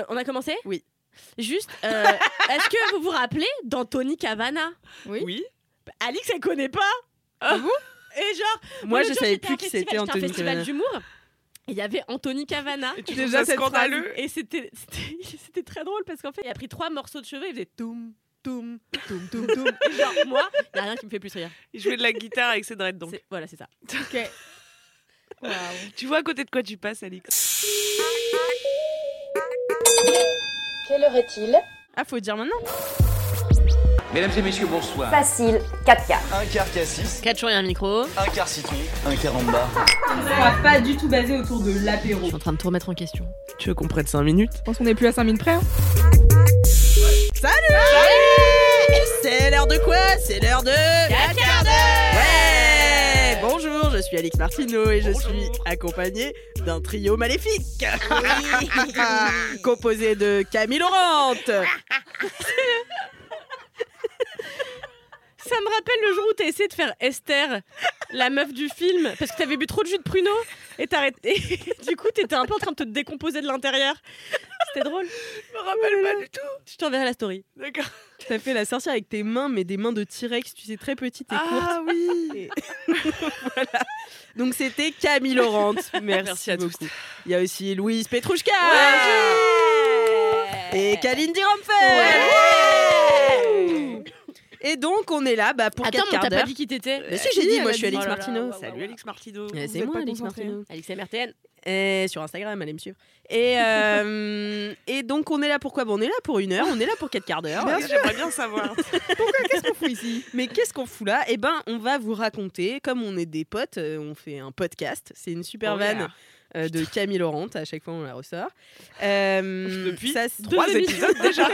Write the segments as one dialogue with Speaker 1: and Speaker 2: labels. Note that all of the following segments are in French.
Speaker 1: Euh, on a commencé
Speaker 2: Oui.
Speaker 1: Juste, euh, est-ce que vous vous rappelez d'Anthony Cavana?
Speaker 2: Oui.
Speaker 3: Oui.
Speaker 1: Alix, elle connaît pas
Speaker 2: Ah bon?
Speaker 1: Et genre,
Speaker 2: Moi,
Speaker 1: le
Speaker 2: je
Speaker 1: jour,
Speaker 2: savais plus qui
Speaker 1: festival,
Speaker 2: c'était Anthony
Speaker 1: festival
Speaker 2: Cavana.
Speaker 1: d'humour. et Il y avait Anthony Cavana.
Speaker 3: Et tu
Speaker 2: Déjà,
Speaker 3: Déjà ça
Speaker 2: cette
Speaker 3: scandaleux?
Speaker 1: Et c'était c'était- c'était très drôle parce qu'en fait, il a pris trois morceaux de cheveux, il faisait toum, toum, toum, toum, toum. Et genre, moi, il n'y a rien qui me fait plus rire.
Speaker 3: Il jouait de la guitare avec ses dreads donc.
Speaker 1: C'est- Voilà, c'est ça.
Speaker 3: Tu vois à côté de quoi tu passes, Alix?
Speaker 4: Quelle heure est-il?
Speaker 2: Ah, faut dire maintenant.
Speaker 5: Mesdames et messieurs, bonsoir.
Speaker 4: Facile, 4 quarts.
Speaker 5: Un quart cassis,
Speaker 1: 4 jours et un micro.
Speaker 5: un quart citron, un quart en bas.
Speaker 6: On va pas du tout basé autour de l'apéro.
Speaker 1: Je suis en train de tout remettre en question.
Speaker 3: Tu veux qu'on prenne 5 minutes?
Speaker 6: Je pense qu'on est plus à 5 minutes près. hein.
Speaker 2: C'est l'heure de quoi? C'est l'heure de 4 je suis Alix Martineau et je suis accompagné d'un trio maléfique composé de Camille Laurent,
Speaker 1: Ça me rappelle le jour où t'as essayé de faire Esther, la meuf du film, parce que t'avais bu trop de jus de pruneau et t'as arrêté. du coup, t'étais un peu en train de te décomposer de l'intérieur. C'était drôle.
Speaker 3: Je me rappelle pas du tout.
Speaker 1: Je t'enverrai la story.
Speaker 3: D'accord.
Speaker 2: T'as fait la sorcière avec tes mains, mais des mains de T-Rex, tu sais, très petites et courtes.
Speaker 3: Ah oui
Speaker 2: Et- voilà. Donc c'était Camille Laurent. Merci,
Speaker 3: Merci à tous.
Speaker 2: Il y a aussi Louise Petrouchka. Et Kalindi Ramphel. Et donc on est là bah, pour
Speaker 1: Attends,
Speaker 2: 4
Speaker 1: mais t'as pas dit qui t'étais
Speaker 2: Mais si j'ai dit, moi je suis. Alix
Speaker 1: Oh ouais,
Speaker 3: Salut
Speaker 1: ouais.
Speaker 3: Alix Martineau.
Speaker 2: Euh, C'est moi
Speaker 6: concentré.
Speaker 2: Martineau.
Speaker 1: Alix MRTN.
Speaker 2: Et sur Instagram, allez me suivre. Et, euh, et donc on est là pourquoi bon, On est là pour une heure, on est là pour 4 quarts d'heure.
Speaker 3: J'aimerais bien savoir.
Speaker 2: Qu'est-ce qu'on fout ici? Mais qu'est-ce qu'on fout là? Eh ben, on va vous raconter, comme on est des potes, euh, on fait un podcast. C'est une super
Speaker 3: Oh
Speaker 2: vanne
Speaker 3: yeah.
Speaker 2: Euh, de Camille Laurent. À chaque fois, on la ressort. Euh,
Speaker 3: Depuis
Speaker 2: ça,
Speaker 3: Trois épisodes déjà.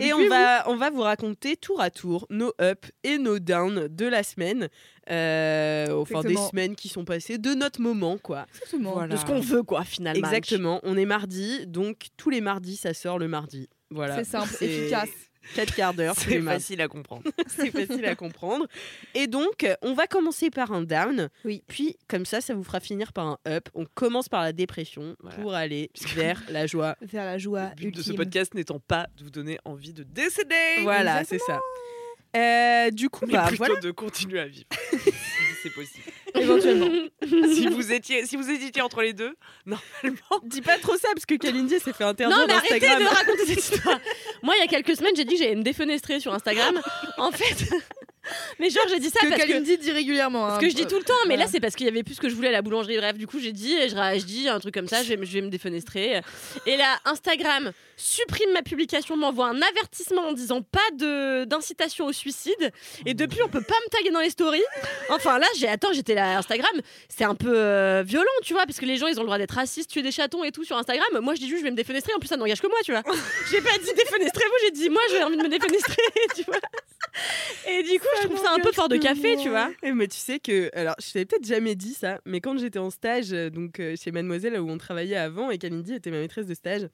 Speaker 2: et on va, on va vous raconter tour à tour nos ups et nos downs de la semaine. euh, enfin, des semaines qui sont passées, de notre moment, quoi.
Speaker 6: Exactement.
Speaker 3: Voilà.
Speaker 1: De ce qu'on veut, quoi, finalement.
Speaker 2: Exactement. On est mardi, donc tous les mardis, ça sort le mardi. Voilà.
Speaker 6: C'est simple,
Speaker 2: C'est
Speaker 6: efficace.
Speaker 2: 4 quarts d'heure
Speaker 3: C'est facile à comprendre.
Speaker 2: c'est facile à comprendre. Et donc, on va commencer par un down.
Speaker 6: Oui.
Speaker 2: Puis, comme ça, ça vous fera finir par un up. On commence par la dépression
Speaker 3: Voilà.
Speaker 2: pour aller vers la joie.
Speaker 6: Vers la joie
Speaker 3: Le but de ce podcast n'étant pas de vous donner envie de décéder.
Speaker 2: Voilà, c'est ça. Euh, du coup,
Speaker 3: Mais
Speaker 2: bah,
Speaker 3: plutôt
Speaker 2: voilà.
Speaker 3: de continuer à vivre. si c'est possible.
Speaker 6: Éventuellement.
Speaker 3: si vous étiez, si vous hésitiez entre les deux, normalement.
Speaker 2: Dis pas trop ça parce que Kalindi s'est fait interdire
Speaker 1: Non, mais arrêtez
Speaker 2: d'Instagram.
Speaker 1: de raconter cette histoire. Moi, il y a quelques semaines, j'ai dit que j'allais me défenestrer sur Instagram. En fait. Mais genre, j'ai dit ça
Speaker 6: que
Speaker 1: parce que.
Speaker 6: Kalindi dit régulièrement.
Speaker 1: Ce
Speaker 6: hein.
Speaker 1: que je dis tout le temps, mais là c'est parce qu'il y avait plus ce que je voulais à la boulangerie. Bref, du coup j'ai dit, je, ra- je dis un truc comme ça, je vais, me- je vais me défenestrer. Et là, Instagram supprime ma publication, m'envoie un avertissement en disant pas de d'incitation au suicide. Et depuis, on peut pas me taguer dans les stories. Enfin là, j'ai attends, j'étais là Instagram, c'est un peu euh, violent, tu vois, parce que les gens ils ont le droit d'être racistes, tuer des chatons et tout sur Instagram. Moi je dis juste je vais me défenestrer. En plus ça n'engage que moi, tu vois. J'ai pas dit défenestrez-vous, j'ai dit moi j'ai envie de me défenestrer, tu vois. Et du coup, je trouve ça un peu fort de café, tu vois.
Speaker 2: Eh, mais tu sais que, alors je t'avais peut-être jamais dit ça, mais quand j'étais en stage, euh, donc euh, chez Mademoiselle où on travaillait avant et Kalindi était ma maîtresse de stage,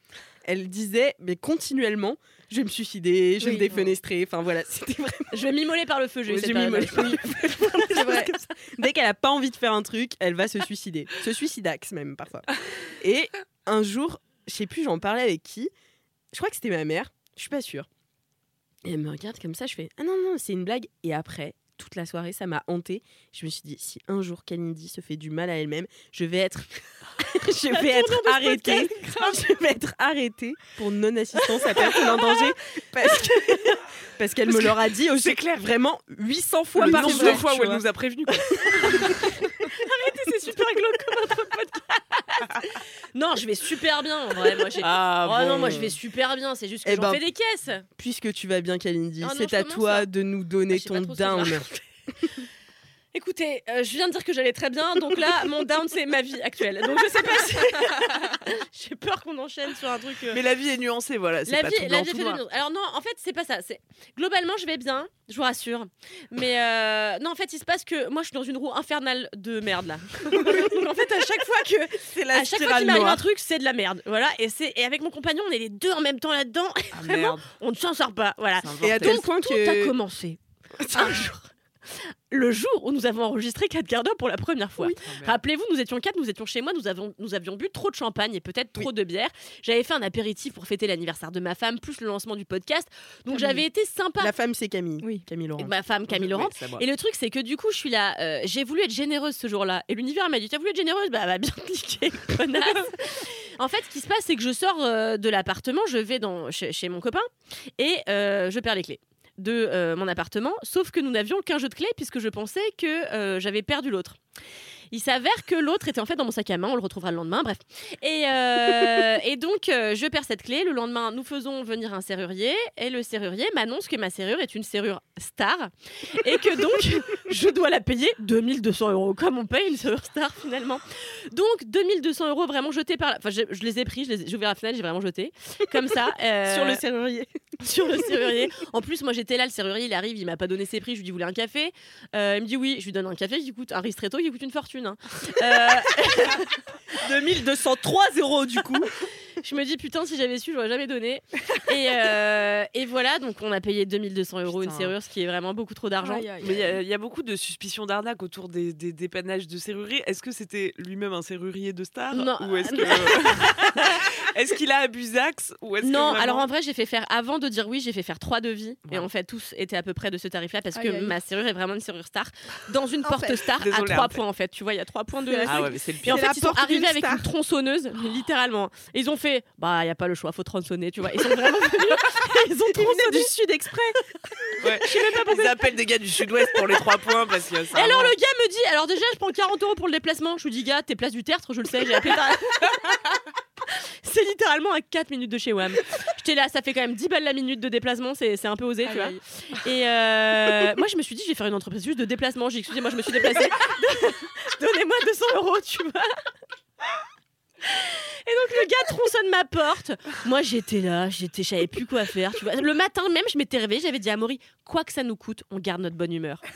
Speaker 2: elle disait mais continuellement, je vais me suicider, je vais
Speaker 1: Oui.
Speaker 2: me défenestrer. Enfin voilà, c'était vraiment.
Speaker 1: Je vais m'immoler par le feu, j'ai eu
Speaker 2: Ouais,
Speaker 1: cette
Speaker 2: j'ai
Speaker 1: période.
Speaker 2: m'immolé.
Speaker 1: C'est vrai.
Speaker 2: Dès qu'elle a pas envie de faire un truc, elle va se suicider, se suicidax même parfois. Et un jour, je sais plus, j'en parlais avec qui. Je crois que c'était ma mère. Je suis pas sûre. Et elle me regarde comme ça, je fais ah non non c'est une blague. Et après toute la soirée, ça m'a hantée. Je me suis dit si un jour Kalindi se fait du mal à elle-même, je vais être, je vais être arrêtée. Je vais être arrêtée pour non assistance à personne en danger parce que parce qu'elle me l'aura dit aussi
Speaker 3: c'est clair.
Speaker 2: vraiment 800 fois
Speaker 3: Le
Speaker 2: par jour.
Speaker 3: fois où elle nous a prévenus.
Speaker 1: super glauque comme podcast. non, je vais super bien en vrai. Moi, j'ai.
Speaker 3: Ah,
Speaker 1: oh non, moi je vais super bien. C'est juste que
Speaker 2: Eh
Speaker 1: j'en
Speaker 2: ben,
Speaker 1: fais des caisses.
Speaker 2: Puisque tu vas bien, Kalindi,
Speaker 1: Ah non,
Speaker 2: c'est
Speaker 1: je
Speaker 2: à
Speaker 1: commence,
Speaker 2: toi
Speaker 1: là.
Speaker 2: de nous
Speaker 1: Ah,
Speaker 2: donner
Speaker 1: je sais pas
Speaker 2: ton
Speaker 1: trop ce que je
Speaker 2: down.
Speaker 1: Écoutez, euh, je viens de dire que j'allais très bien, donc là, mon down, c'est ma vie actuelle. Donc je sais pas si. J'ai peur qu'on enchaîne sur un truc. euh,
Speaker 3: Mais la vie est nuancée, voilà.
Speaker 1: La
Speaker 3: pas
Speaker 1: vie,
Speaker 3: tout
Speaker 1: la vie
Speaker 3: tout
Speaker 1: fait
Speaker 3: noir.
Speaker 1: Alors non, en fait, c'est pas ça. C'est globalement, je vais bien, je vous rassure. Mais euh, non, en fait, il se passe que moi, je suis dans une roue infernale de merde là. Donc en fait, à chaque fois que,
Speaker 3: C'est la
Speaker 1: à chaque fois qu'il m'arrive un truc, c'est de la merde. Voilà. Et et avec mon compagnon, on est les deux en même temps là-dedans.
Speaker 3: Ah,
Speaker 1: Vraiment,
Speaker 3: merde.
Speaker 1: on ne s'en sort pas. Voilà.
Speaker 2: Et à point
Speaker 1: Tout a
Speaker 2: que.
Speaker 1: commencé un jour. Le jour où nous avons enregistré 4 quarts d'heure pour la première fois.
Speaker 3: Ah, merde.
Speaker 1: Rappelez-vous, nous étions quatre, nous étions chez moi, nous avions, nous avions bu trop de champagne et peut-être trop de bière. J'avais fait un apéritif pour fêter l'anniversaire de ma femme, plus le lancement du podcast. Donc j'avais été sympa.
Speaker 2: La femme, c'est Camille.
Speaker 6: Oui.
Speaker 2: Camille Laurent.
Speaker 1: Ma femme, Camille
Speaker 3: Oui,
Speaker 1: Laurent. Et le truc, c'est que du coup, je suis là. euh, j'ai voulu être généreuse ce jour-là. Et l'univers m'a dit T'as voulu être généreuse? Bah, va bien cliquer, connasse. en fait, ce qui se passe, c'est que je sors euh, de l'appartement, je vais dans, chez, chez mon copain et euh, je perds les clés de euh, mon appartement. Sauf que nous n'avions qu'un jeu de clés puisque je pensais que euh, j'avais perdu l'autre. Il s'avère que l'autre était en fait dans mon sac à main, on le retrouvera le lendemain, bref. Et, euh, et donc, euh, je perds cette clé. Le lendemain, nous faisons venir un serrurier et le serrurier m'annonce que ma serrure est une serrure star et que donc, je dois la payer 2200 euros, comme on paye une serrure star finalement. Donc, 2200 euros vraiment jetés par la... Enfin, je, je les ai pris, je les ai- j'ai ouvert la fenêtre, j'ai vraiment jeté. Comme ça. euh,
Speaker 2: Sur le serrurier.
Speaker 1: sur le serrurier. En plus, moi j'étais là, le serrurier il arrive, il m'a pas donné ses prix, je lui dis vous voulez un café? Il me dit oui, je lui donne un café qui coûte un ristretto qui coûte une fortune. Hein. Euh,
Speaker 2: 2203 euros du coup.
Speaker 1: je me dis putain si j'avais su j'aurais jamais donné. Et, euh, et voilà donc on a payé 2200 euros une serrure, ce qui est vraiment beaucoup trop d'argent.
Speaker 3: Mais il y a- il y, a beaucoup de suspicions d'arnaque autour des, des dépannages de serruriers. Est-ce que c'était lui-même un serrurier de star
Speaker 1: Non.
Speaker 3: Ou est-ce que. est-ce qu'il a abusax ou est-ce que
Speaker 1: Non,
Speaker 3: vraiment-
Speaker 1: alors en vrai, j'ai fait faire, avant de dire oui, j'ai fait faire trois devis. Et en fait, tous étaient à peu près de ce tarif-là parce que
Speaker 6: Aïe,
Speaker 1: ma serrure est vraiment une serrure star dans une
Speaker 2: En
Speaker 1: porte
Speaker 2: fait.
Speaker 1: star à trois
Speaker 3: en fait.
Speaker 1: points en fait. Tu vois, il y a trois points de.
Speaker 3: Ah ouais, mais c'est le
Speaker 1: Et
Speaker 3: pire.
Speaker 1: en
Speaker 2: C'est
Speaker 1: fait, ils sont arrivés avec
Speaker 2: star.
Speaker 1: une tronçonneuse, littéralement. Et ils ont fait, bah, il n'y a pas le choix, faut tronçonner, tu vois. Ils sont vraiment ils ont tronçonné.
Speaker 2: du sud exprès.
Speaker 3: Ouais. Ils appellent des gars du sud-ouest pour les trois points parce que ça.
Speaker 1: Et alors, le gars me dit, alors déjà, je prends 40 euros pour le déplacement. Je lui dis, gars, t'es place du tertre, je le sais, j'ai appelé ta. C'est littéralement à 4 minutes de chez WAM. J'étais là, ça fait quand même 10 balles la minute de déplacement, c'est un peu osé, tu vois. Et euh, moi, je me suis dit, je vais faire une entreprise juste de déplacement. J'ai dit, excusez-moi, je me suis déplacée. Donnez-moi 200 euros, tu vois. Et donc le gars tronçonne ma porte. Moi j'étais là, j'étais, je savais plus quoi faire. Tu vois. Le matin même, je m'étais réveillée, j'avais dit à Maury, quoi que ça nous coûte, on garde notre bonne humeur.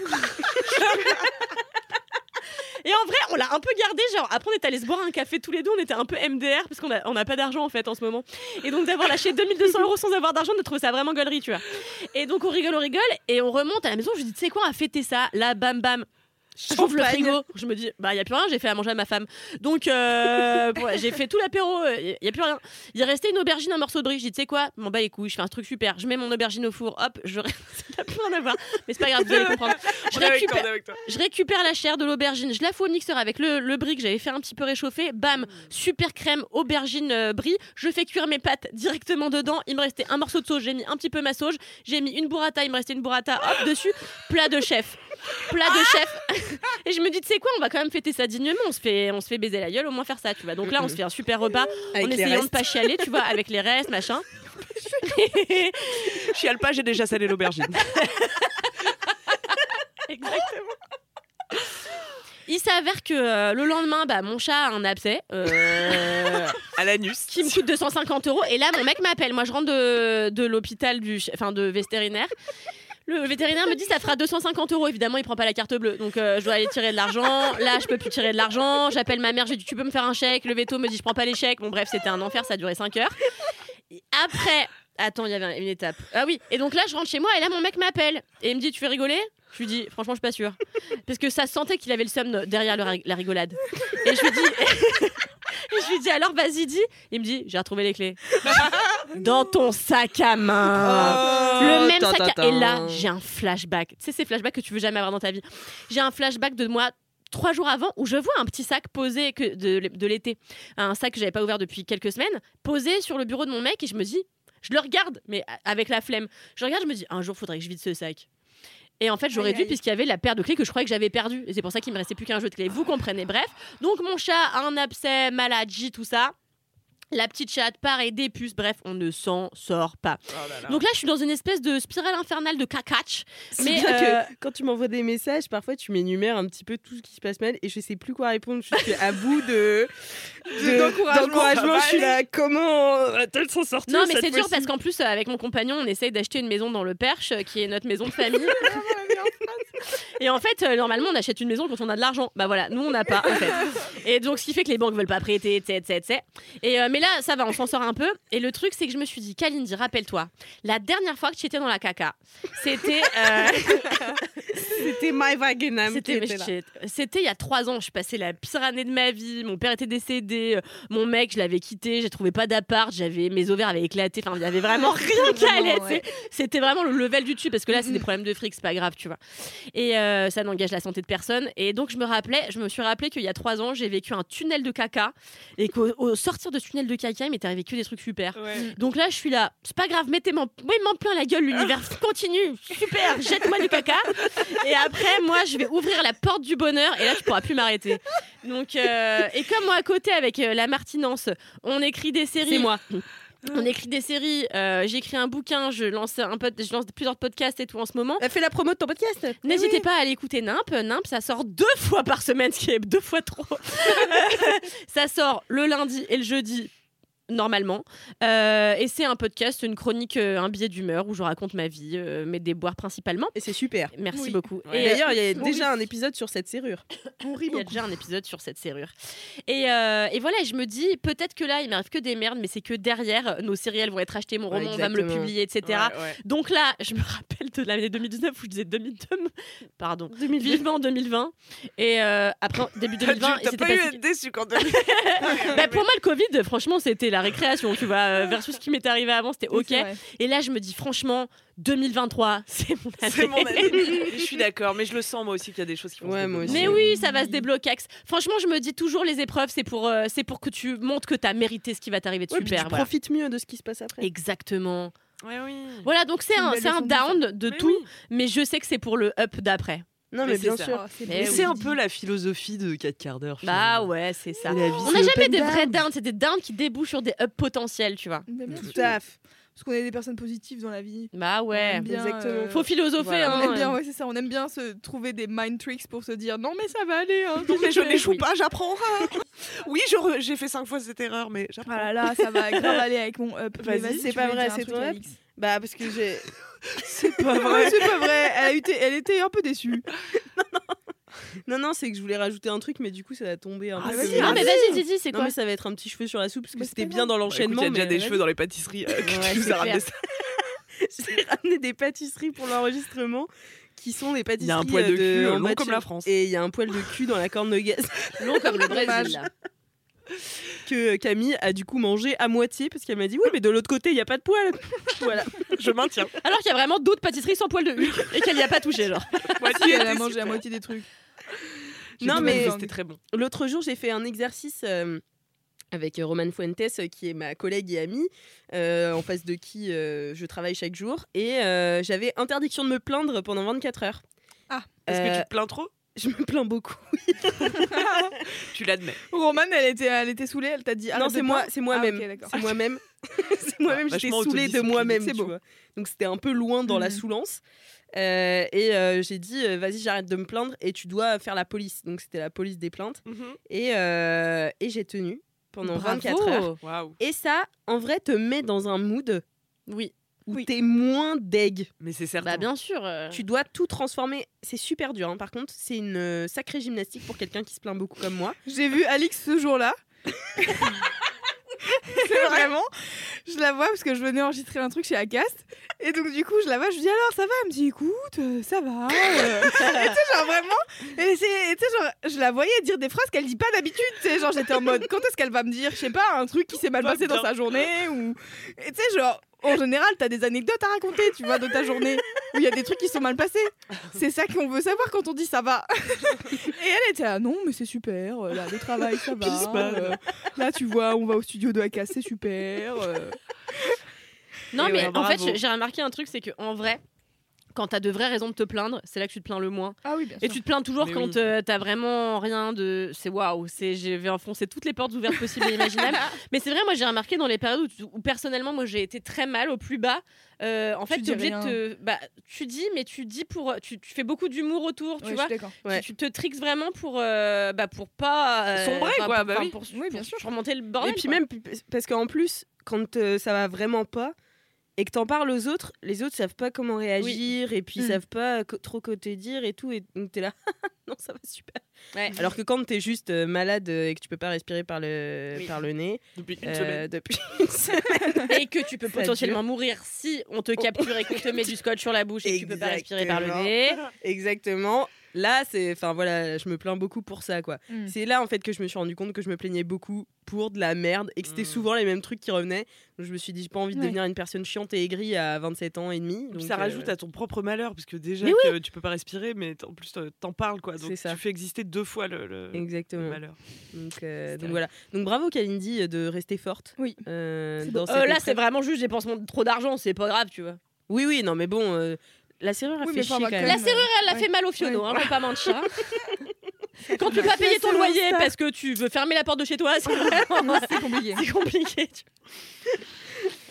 Speaker 1: Et en vrai, on l'a un peu gardé. Genre, après, on est allé se boire un café tous les deux. On était un peu MDR parce qu'on a, on a pas d'argent en fait en ce moment. Et donc, d'avoir lâché 2200 euros sans avoir d'argent, de trouver ça vraiment gaulerie, tu vois. Et donc, on rigole, on rigole. Et on remonte à la maison. Je dis, tu sais quoi, on va fêter ça. Là, bam, bam. J'ouvre le
Speaker 2: Champagne.
Speaker 1: frigo. Je me dis, bah, il y a plus rien. J'ai fait à manger à ma femme. Donc, euh, j'ai fait tout l'apéro. Il y a plus rien. Il restait une aubergine, un morceau de brie. Je dis, tu sais quoi, m'en bats les couilles. Je fais un truc super. Je mets mon aubergine au four. Hop, je. ça n'a plus rien à voir. Mais c'est pas grave, vous allez comprendre. Je récupère, je récupère la chair de l'aubergine, je la fous au mixeur avec le, le brie que j'avais fait un petit peu réchauffer. Bam, super crème, aubergine euh, brie. Je fais cuire mes pâtes directement dedans. Il me restait un morceau de sauce, j'ai mis un petit peu ma sauge. J'ai mis une burrata, il me restait une burrata, hop, dessus. Plat de chef. Plat de chef. Et je me dis, tu sais quoi, on va quand même fêter ça dignement. On se fait, on se fait baiser la gueule, au moins faire ça, tu vois. Donc là, on se fait un super repas
Speaker 2: Avec
Speaker 1: en essayant de pas chialer, tu vois, avec les restes, machin.
Speaker 3: Chiale pas, j'ai déjà salé l'aubergine.
Speaker 1: Exactement. Il s'avère que euh, le lendemain, bah, mon chat a un abcès. euh,
Speaker 3: À l'anus.
Speaker 1: qui me coûte 250 euros. Et là, mon mec m'appelle. Moi, je rentre de, de l'hôpital, du, enfin de vétérinaire. Le vétérinaire me dit ça fera 250 euros. Évidemment, il prend pas la carte bleue. Donc, euh, je dois aller tirer de l'argent. Là, je peux plus tirer de l'argent. J'appelle ma mère. J'ai dit tu peux me faire un chèque? Le veto me dit je prends pas les chèques. Bon, bref, c'était un enfer. Ça a duré 5 heures. Après, attends, il y avait une étape. Ah oui. Et donc là, je rentre chez moi. Et là, mon mec m'appelle. Et il me dit tu fais rigoler? Je lui dis, franchement, je suis pas sûre. Parce que ça se sentait qu'il avait le seum derrière le la rigolade. Et je lui dis, et je lui dis, alors vas-y, dis. Il me dit, j'ai retrouvé les clés. Dans ton sac à main. le même sac à... Et là, j'ai un flashback. Tu sais, ces flashbacks que tu veux jamais avoir dans ta vie. J'ai un flashback de moi trois jours avant où je vois un petit sac posé que de, de l'été. Un sac que j'avais pas ouvert depuis quelques semaines, posé sur le bureau de mon mec et je me dis, je le regarde, mais avec la flemme. Je regarde, je me dis, un jour, faudrait que je vide ce sac. Et en fait, j'aurais dû, puisqu'il y avait la paire de clés que je croyais que j'avais perdue. Et c'est pour ça qu'il me restait plus qu'un jeu de clés. Vous comprenez. Bref. Donc, mon chat a un abcès, maladie, tout ça. La petite chatte, pareil, des puces, bref, on ne s'en sort pas.
Speaker 3: Oh là là.
Speaker 1: Donc là, je suis dans une espèce de spirale infernale de cacatch.
Speaker 2: C'est
Speaker 1: Mais,
Speaker 2: bien
Speaker 1: euh,
Speaker 2: que quand tu m'envoies des messages, parfois tu m'énumères un petit peu tout ce qui se passe mal et je sais plus quoi répondre. Je suis à bout de de-
Speaker 6: D'encouragement.
Speaker 2: Je suis là, comment va-t-elle s'en sortir
Speaker 1: Non, mais c'est dur parce qu'en plus, euh, avec mon compagnon, on essaye d'acheter une maison dans le Perche, euh, qui est notre maison de famille. Et en fait, euh, normalement, on achète une maison quand on a de l'argent. Bah voilà, nous, on n'a pas, en fait. Et donc, ce qui fait que les banques veulent pas prêter, etc. etc. Et, euh, mais là, ça va, on s'en sort un peu. Et le truc, c'est que je me suis dit, Kalindi, rappelle-toi, la dernière fois que tu étais dans la caca, c'était. euh,
Speaker 2: C'était My Wagenham qui
Speaker 1: C'était shit. Il y a trois ans. Je passais la pire année de ma vie. Mon père était décédé. euh, Mon mec, je l'avais quitté. J'ai trouvé pas d'appart. J'avais mes ovaires avaient éclaté. Enfin, il y avait vraiment rien qui allait.
Speaker 6: ouais.
Speaker 1: C'était vraiment le level du dessus parce que là, c'est des problèmes de fric. C'est pas grave, tu vois. Et euh, ça n'engage la santé de personne. Et donc, je me rappelais, je me suis rappelé qu'il y a trois ans, j'ai vécu un tunnel de caca et qu'au au sortir de ce tunnel de caca, il m'était arrivé que des trucs super.
Speaker 3: Ouais.
Speaker 1: Donc là, je suis là. C'est pas grave, mettez-moi oui, m'en plein la gueule, l'univers continue. Super, jette-moi du caca. Et après, moi, je vais ouvrir la porte du bonheur et là, tu pourras plus m'arrêter. Donc, euh, et comme moi, à côté, avec euh, la Martinence, on écrit des séries.
Speaker 2: C'est moi.
Speaker 1: On écrit des séries. euh, J'écris un bouquin. Je lance un pod- je lance plusieurs podcasts et tout en ce moment.
Speaker 2: Elle fait la promo de ton podcast.
Speaker 1: N'hésitez pas à aller écouter Nimp. Nimp, ça sort deux fois par semaine, ce qui est deux fois trop. ça sort le lundi et le jeudi. Normalement. Euh, et c'est un podcast, une chronique, euh, un billet d'humeur où je raconte ma vie, euh, mes déboires principalement.
Speaker 2: Et c'est super.
Speaker 1: Merci
Speaker 6: Oui.
Speaker 1: beaucoup.
Speaker 3: Ouais.
Speaker 1: Et
Speaker 2: D'ailleurs, il y a déjà un épisode sur cette serrure.
Speaker 6: On rit
Speaker 1: il y a déjà un épisode sur cette serrure. Et, euh, et voilà, je me dis, peut-être que là, il m'arrive que des merdes, mais c'est que derrière, nos séries, elles vont être achetées, mon
Speaker 2: Ouais,
Speaker 1: roman, on va me le publier, etc.
Speaker 3: Ouais, ouais.
Speaker 1: Donc là, je me rappelle de l'année 2019 où je disais 2002, pardon,
Speaker 2: 2020.
Speaker 1: vivement 2020. Et euh, après, début
Speaker 3: T'as
Speaker 1: 2020,
Speaker 3: dû-
Speaker 1: il
Speaker 3: T'as pas eu être déçu quand
Speaker 1: Bah, pour moi, le Covid, franchement, c'était la récréation, tu vois, euh, versus ce qui m'était arrivé avant, c'était ok. Et là, je me dis, franchement, 2023, c'est mon année.
Speaker 3: C'est mon année. je suis d'accord, mais je le sens moi aussi qu'il y a des choses qui vont
Speaker 2: Ouais,
Speaker 3: se
Speaker 2: moi
Speaker 3: débloquer.
Speaker 1: Mais oui, ça va se débloquer. Ax. Franchement, je me dis toujours les épreuves, c'est pour, euh, c'est pour que tu montres que tu as mérité ce qui va t'arriver de
Speaker 2: Ouais, puis
Speaker 1: super.
Speaker 2: tu
Speaker 1: voilà.
Speaker 2: profites mieux de ce qui se passe après.
Speaker 1: Exactement.
Speaker 3: Ouais, oui.
Speaker 1: Voilà, donc c'est un, un down de
Speaker 3: Mais
Speaker 1: tout,
Speaker 3: oui.
Speaker 1: mais je sais que c'est pour le up d'après.
Speaker 2: Non,
Speaker 3: Mais
Speaker 2: bien
Speaker 3: ça.
Speaker 2: sûr.
Speaker 6: Oh, c'est
Speaker 1: Mais
Speaker 3: un peu la philosophie de 4 quarts d'heure.
Speaker 1: Bah ouais, c'est ça.
Speaker 2: Et la vie,
Speaker 1: On n'a jamais des
Speaker 2: down.
Speaker 1: vrais downs, c'est des downs qui débouchent sur des ups potentiels, tu vois.
Speaker 6: Mais bien
Speaker 2: Tout
Speaker 6: sûr.
Speaker 2: à fait.
Speaker 6: Parce qu'on est des personnes positives dans la vie.
Speaker 1: Bah ouais.
Speaker 6: bien,
Speaker 2: exactement.
Speaker 6: euh,
Speaker 1: Faut philosopher,
Speaker 2: Voilà.
Speaker 1: hein.
Speaker 6: On aime bien, ouais, c'est ça. On aime bien se trouver des mind tricks pour se dire non, mais ça va aller. Hein,
Speaker 3: Non, mais je n'échoue
Speaker 1: Oui.
Speaker 3: pas, j'apprends. oui, j'ai fait 5 fois cette erreur, mais j'apprends.
Speaker 6: Ah là là, ça va grave aller avec mon up.
Speaker 3: Vas-y,
Speaker 2: c'est pas vrai, c'est
Speaker 6: truc,
Speaker 2: ton up
Speaker 6: Alix?
Speaker 2: Bah, parce que j'ai.
Speaker 3: C'est pas vrai.
Speaker 6: c'est pas vrai. Elle, a été, elle était un peu déçue.
Speaker 2: Non, non, c'est que je voulais rajouter un truc, mais du coup, ça va tomber un
Speaker 3: Ah,
Speaker 2: peu.
Speaker 3: vas-y,
Speaker 2: comme-
Speaker 1: Non, mais vas-y, c'est
Speaker 2: Non,
Speaker 1: quoi
Speaker 2: mais ça va être un petit cheveu sur la soupe parce que
Speaker 6: Bah,
Speaker 2: c'était bien dans
Speaker 3: Bah,
Speaker 2: l'enchaînement.
Speaker 3: Il y a déjà des
Speaker 2: vas-y.
Speaker 3: cheveux dans les pâtisseries. euh, que
Speaker 1: Ouais,
Speaker 3: tu nous
Speaker 1: c'est
Speaker 3: as ramené
Speaker 1: clair.
Speaker 2: J'ai ramené des pâtisseries pour l'enregistrement qui sont des
Speaker 3: Il
Speaker 2: pâtisseries
Speaker 3: y a un poil
Speaker 2: euh,
Speaker 3: de cul euh,
Speaker 2: en
Speaker 3: long comme la France.
Speaker 2: Et il y a un poil de cul dans la corne de gaz
Speaker 1: long comme le. Brésil.
Speaker 2: Que Camille a du coup mangé à moitié parce qu'elle m'a dit oui mais de l'autre côté il y a pas de poil. voilà.
Speaker 3: Je maintiens.
Speaker 1: Alors qu'il y a vraiment d'autres pâtisseries sans poil de huile et qu'elle n'y a pas touché, genre.
Speaker 6: Si, elle a mangé la moitié des trucs.
Speaker 2: Non, mais-
Speaker 3: c'était très bon.
Speaker 2: L'autre jour j'ai fait un exercice euh, avec Romane Fuentes euh, qui est ma collègue et amie euh, en face de qui euh, je travaille chaque jour et euh, j'avais interdiction de me plaindre pendant 24 heures.
Speaker 3: Est-ce que tu te plains trop?
Speaker 2: Je me plains beaucoup.
Speaker 3: Tu l'admets.
Speaker 6: Romane, elle était, elle était saoulée, elle t'a dit.
Speaker 2: non
Speaker 6: arrête de
Speaker 2: c'est moi c'est moi-même.
Speaker 6: Ah,
Speaker 2: c'est moi-même. c'est moi-même. J'étais saoulée de moi-même.
Speaker 6: C'est
Speaker 2: vois. Donc c'était un peu loin dans la
Speaker 6: Mhm.
Speaker 2: soulance. Euh, et euh, j'ai dit euh, vas-y j'arrête de me plaindre et tu dois faire la police. Donc c'était la police des plaintes
Speaker 3: Mhm.
Speaker 2: et, euh, et j'ai tenu pendant 24 heures.
Speaker 3: Waouh.
Speaker 2: Et ça en vrai te met dans un mood
Speaker 1: Oui.
Speaker 2: Où
Speaker 6: Oui.
Speaker 2: t'es moins deg.
Speaker 3: Mais c'est certain.
Speaker 1: Bah bien sûr. euh.
Speaker 2: Tu dois tout transformer. C'est super dur. hein. Par contre, c'est une euh, sacrée gymnastique pour quelqu'un qui se plaint beaucoup comme moi.
Speaker 6: J'ai vu Alix ce jour-là. c'est vraiment. Je la vois parce que je venais enregistrer un truc chez Acast. Et donc, du coup, je la vois, je lui dis alors, ça va? Elle me dit écoute, euh, ça va. euh. Et tu sais, genre vraiment. Et c'est- et tu sais, genre, je la voyais dire des phrases qu'elle dit pas d'habitude. Tu sais, genre, j'étais en mode quand est-ce qu'elle va me dire, je sais pas, un truc qui s'est mal
Speaker 3: Pas
Speaker 6: passé dans sa journée ou. Et tu sais, genre. En général, t'as des anecdotes à raconter, tu vois, de ta journée, où il y a des trucs qui sont mal passés. C'est ça qu'on veut savoir quand on dit ça va. Et elle était là, non, mais c'est super, euh, là, le travail, ça va. Euh, là, tu vois, on va au studio de AK, c'est super. euh.
Speaker 1: Non,
Speaker 3: Et
Speaker 1: mais
Speaker 3: ouais,
Speaker 1: en fait, j'ai remarqué un truc, c'est que en vrai, quand t'as de vraies raisons de te plaindre, c'est là que tu te plains le moins.
Speaker 6: Ah oui, bien
Speaker 1: Et tu te plains toujours
Speaker 3: Mais
Speaker 1: quand
Speaker 3: oui.
Speaker 1: euh, t'as vraiment rien de. C'est waouh, c'est je vais enfoncer toutes les portes ouvertes possibles et imaginables. Mais c'est vrai, moi j'ai remarqué dans les périodes où, tu- où personnellement, moi j'ai été très mal au plus bas. euh, en fait,
Speaker 6: Tu dis
Speaker 1: obligé de te. Bah, tu dis, mais tu dis pour. Tu, tu fais beaucoup d'humour autour, tu
Speaker 6: Ouais, je
Speaker 1: vois.
Speaker 6: suis d'accord.
Speaker 2: Ouais.
Speaker 1: Tu, tu te tricks vraiment pour, euh, bah, pour pas. euh,
Speaker 3: Sombrer, quoi,
Speaker 1: pour-
Speaker 3: bah oui.
Speaker 1: Pour,
Speaker 6: Oui, bien
Speaker 1: pour
Speaker 6: sûr.
Speaker 1: surmonter le bordel.
Speaker 2: et puis
Speaker 1: quoi.
Speaker 2: même, parce qu'en plus, quand euh, ça va vraiment pas, et que t'en parles aux autres, les autres savent pas comment réagir, et puis
Speaker 6: Mm.
Speaker 2: savent pas co- trop quoi te dire et tout, et donc t'es là, non, ça va super.
Speaker 1: Ouais.
Speaker 2: Alors que quand t'es juste euh, malade euh, et que tu peux pas respirer par le,
Speaker 1: Oui.
Speaker 2: par le nez,
Speaker 3: Depuis une
Speaker 2: euh,
Speaker 3: semaine.
Speaker 2: depuis une semaine,
Speaker 1: Et que tu peux
Speaker 2: Ça
Speaker 1: potentiellement mourir si on te capture et qu'on te met du scotch sur la bouche et que tu peux pas respirer par le nez.
Speaker 2: exactement. Là, c'est, enfin voilà, je me plains beaucoup pour ça, quoi.
Speaker 6: Mm.
Speaker 2: C'est là en fait que je me suis rendu compte que je me plaignais beaucoup pour de la merde et que c'était
Speaker 3: Mm.
Speaker 2: souvent les mêmes trucs qui revenaient. Donc je me suis dit, j'ai pas envie de
Speaker 6: Ouais.
Speaker 2: devenir une personne chiante et aigrie à 27 ans et demi. Donc,
Speaker 3: ça
Speaker 2: euh,
Speaker 3: rajoute à ton propre malheur, parce que déjà que tu peux pas respirer, mais en plus t'en- parles quoi. Donc
Speaker 2: ça.
Speaker 3: tu fais exister deux fois le, le- le
Speaker 2: Exactement.
Speaker 3: malheur.
Speaker 2: Donc, euh, donc voilà. Donc bravo Kalindi de rester forte.
Speaker 6: Oui.
Speaker 2: euh, dans
Speaker 1: Euh, là, c'est vraiment juste, j'ai dépensé mon- trop d'argent, c'est pas grave, tu vois.
Speaker 2: Oui, oui, non, mais bon, euh, la serrure a
Speaker 6: Oui,
Speaker 2: fait
Speaker 6: mais
Speaker 2: chier
Speaker 6: enfin,
Speaker 2: quand même.
Speaker 1: La
Speaker 6: Comme,
Speaker 1: serrure, elle a
Speaker 6: ouais.
Speaker 1: fait mal au fiono,
Speaker 6: Ouais.
Speaker 1: hein, on va pas mentir. Quand tu peux pas payer ton loyer
Speaker 6: ça.
Speaker 1: parce que tu veux fermer la porte de chez toi, c'est
Speaker 6: compliqué.